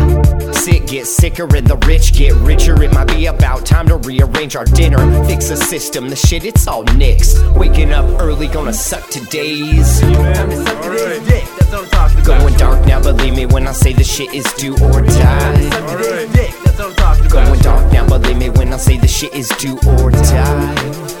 sick get sicker and the rich get richer, it might be about time to rearrange our dinner. Fix the system, the shit, it's all nixed. Waking up early, gonna suck today's. I'm. Going dark now, believe me when I say the shit is do or die. Going dark now, believe me when I say this shit is do or die.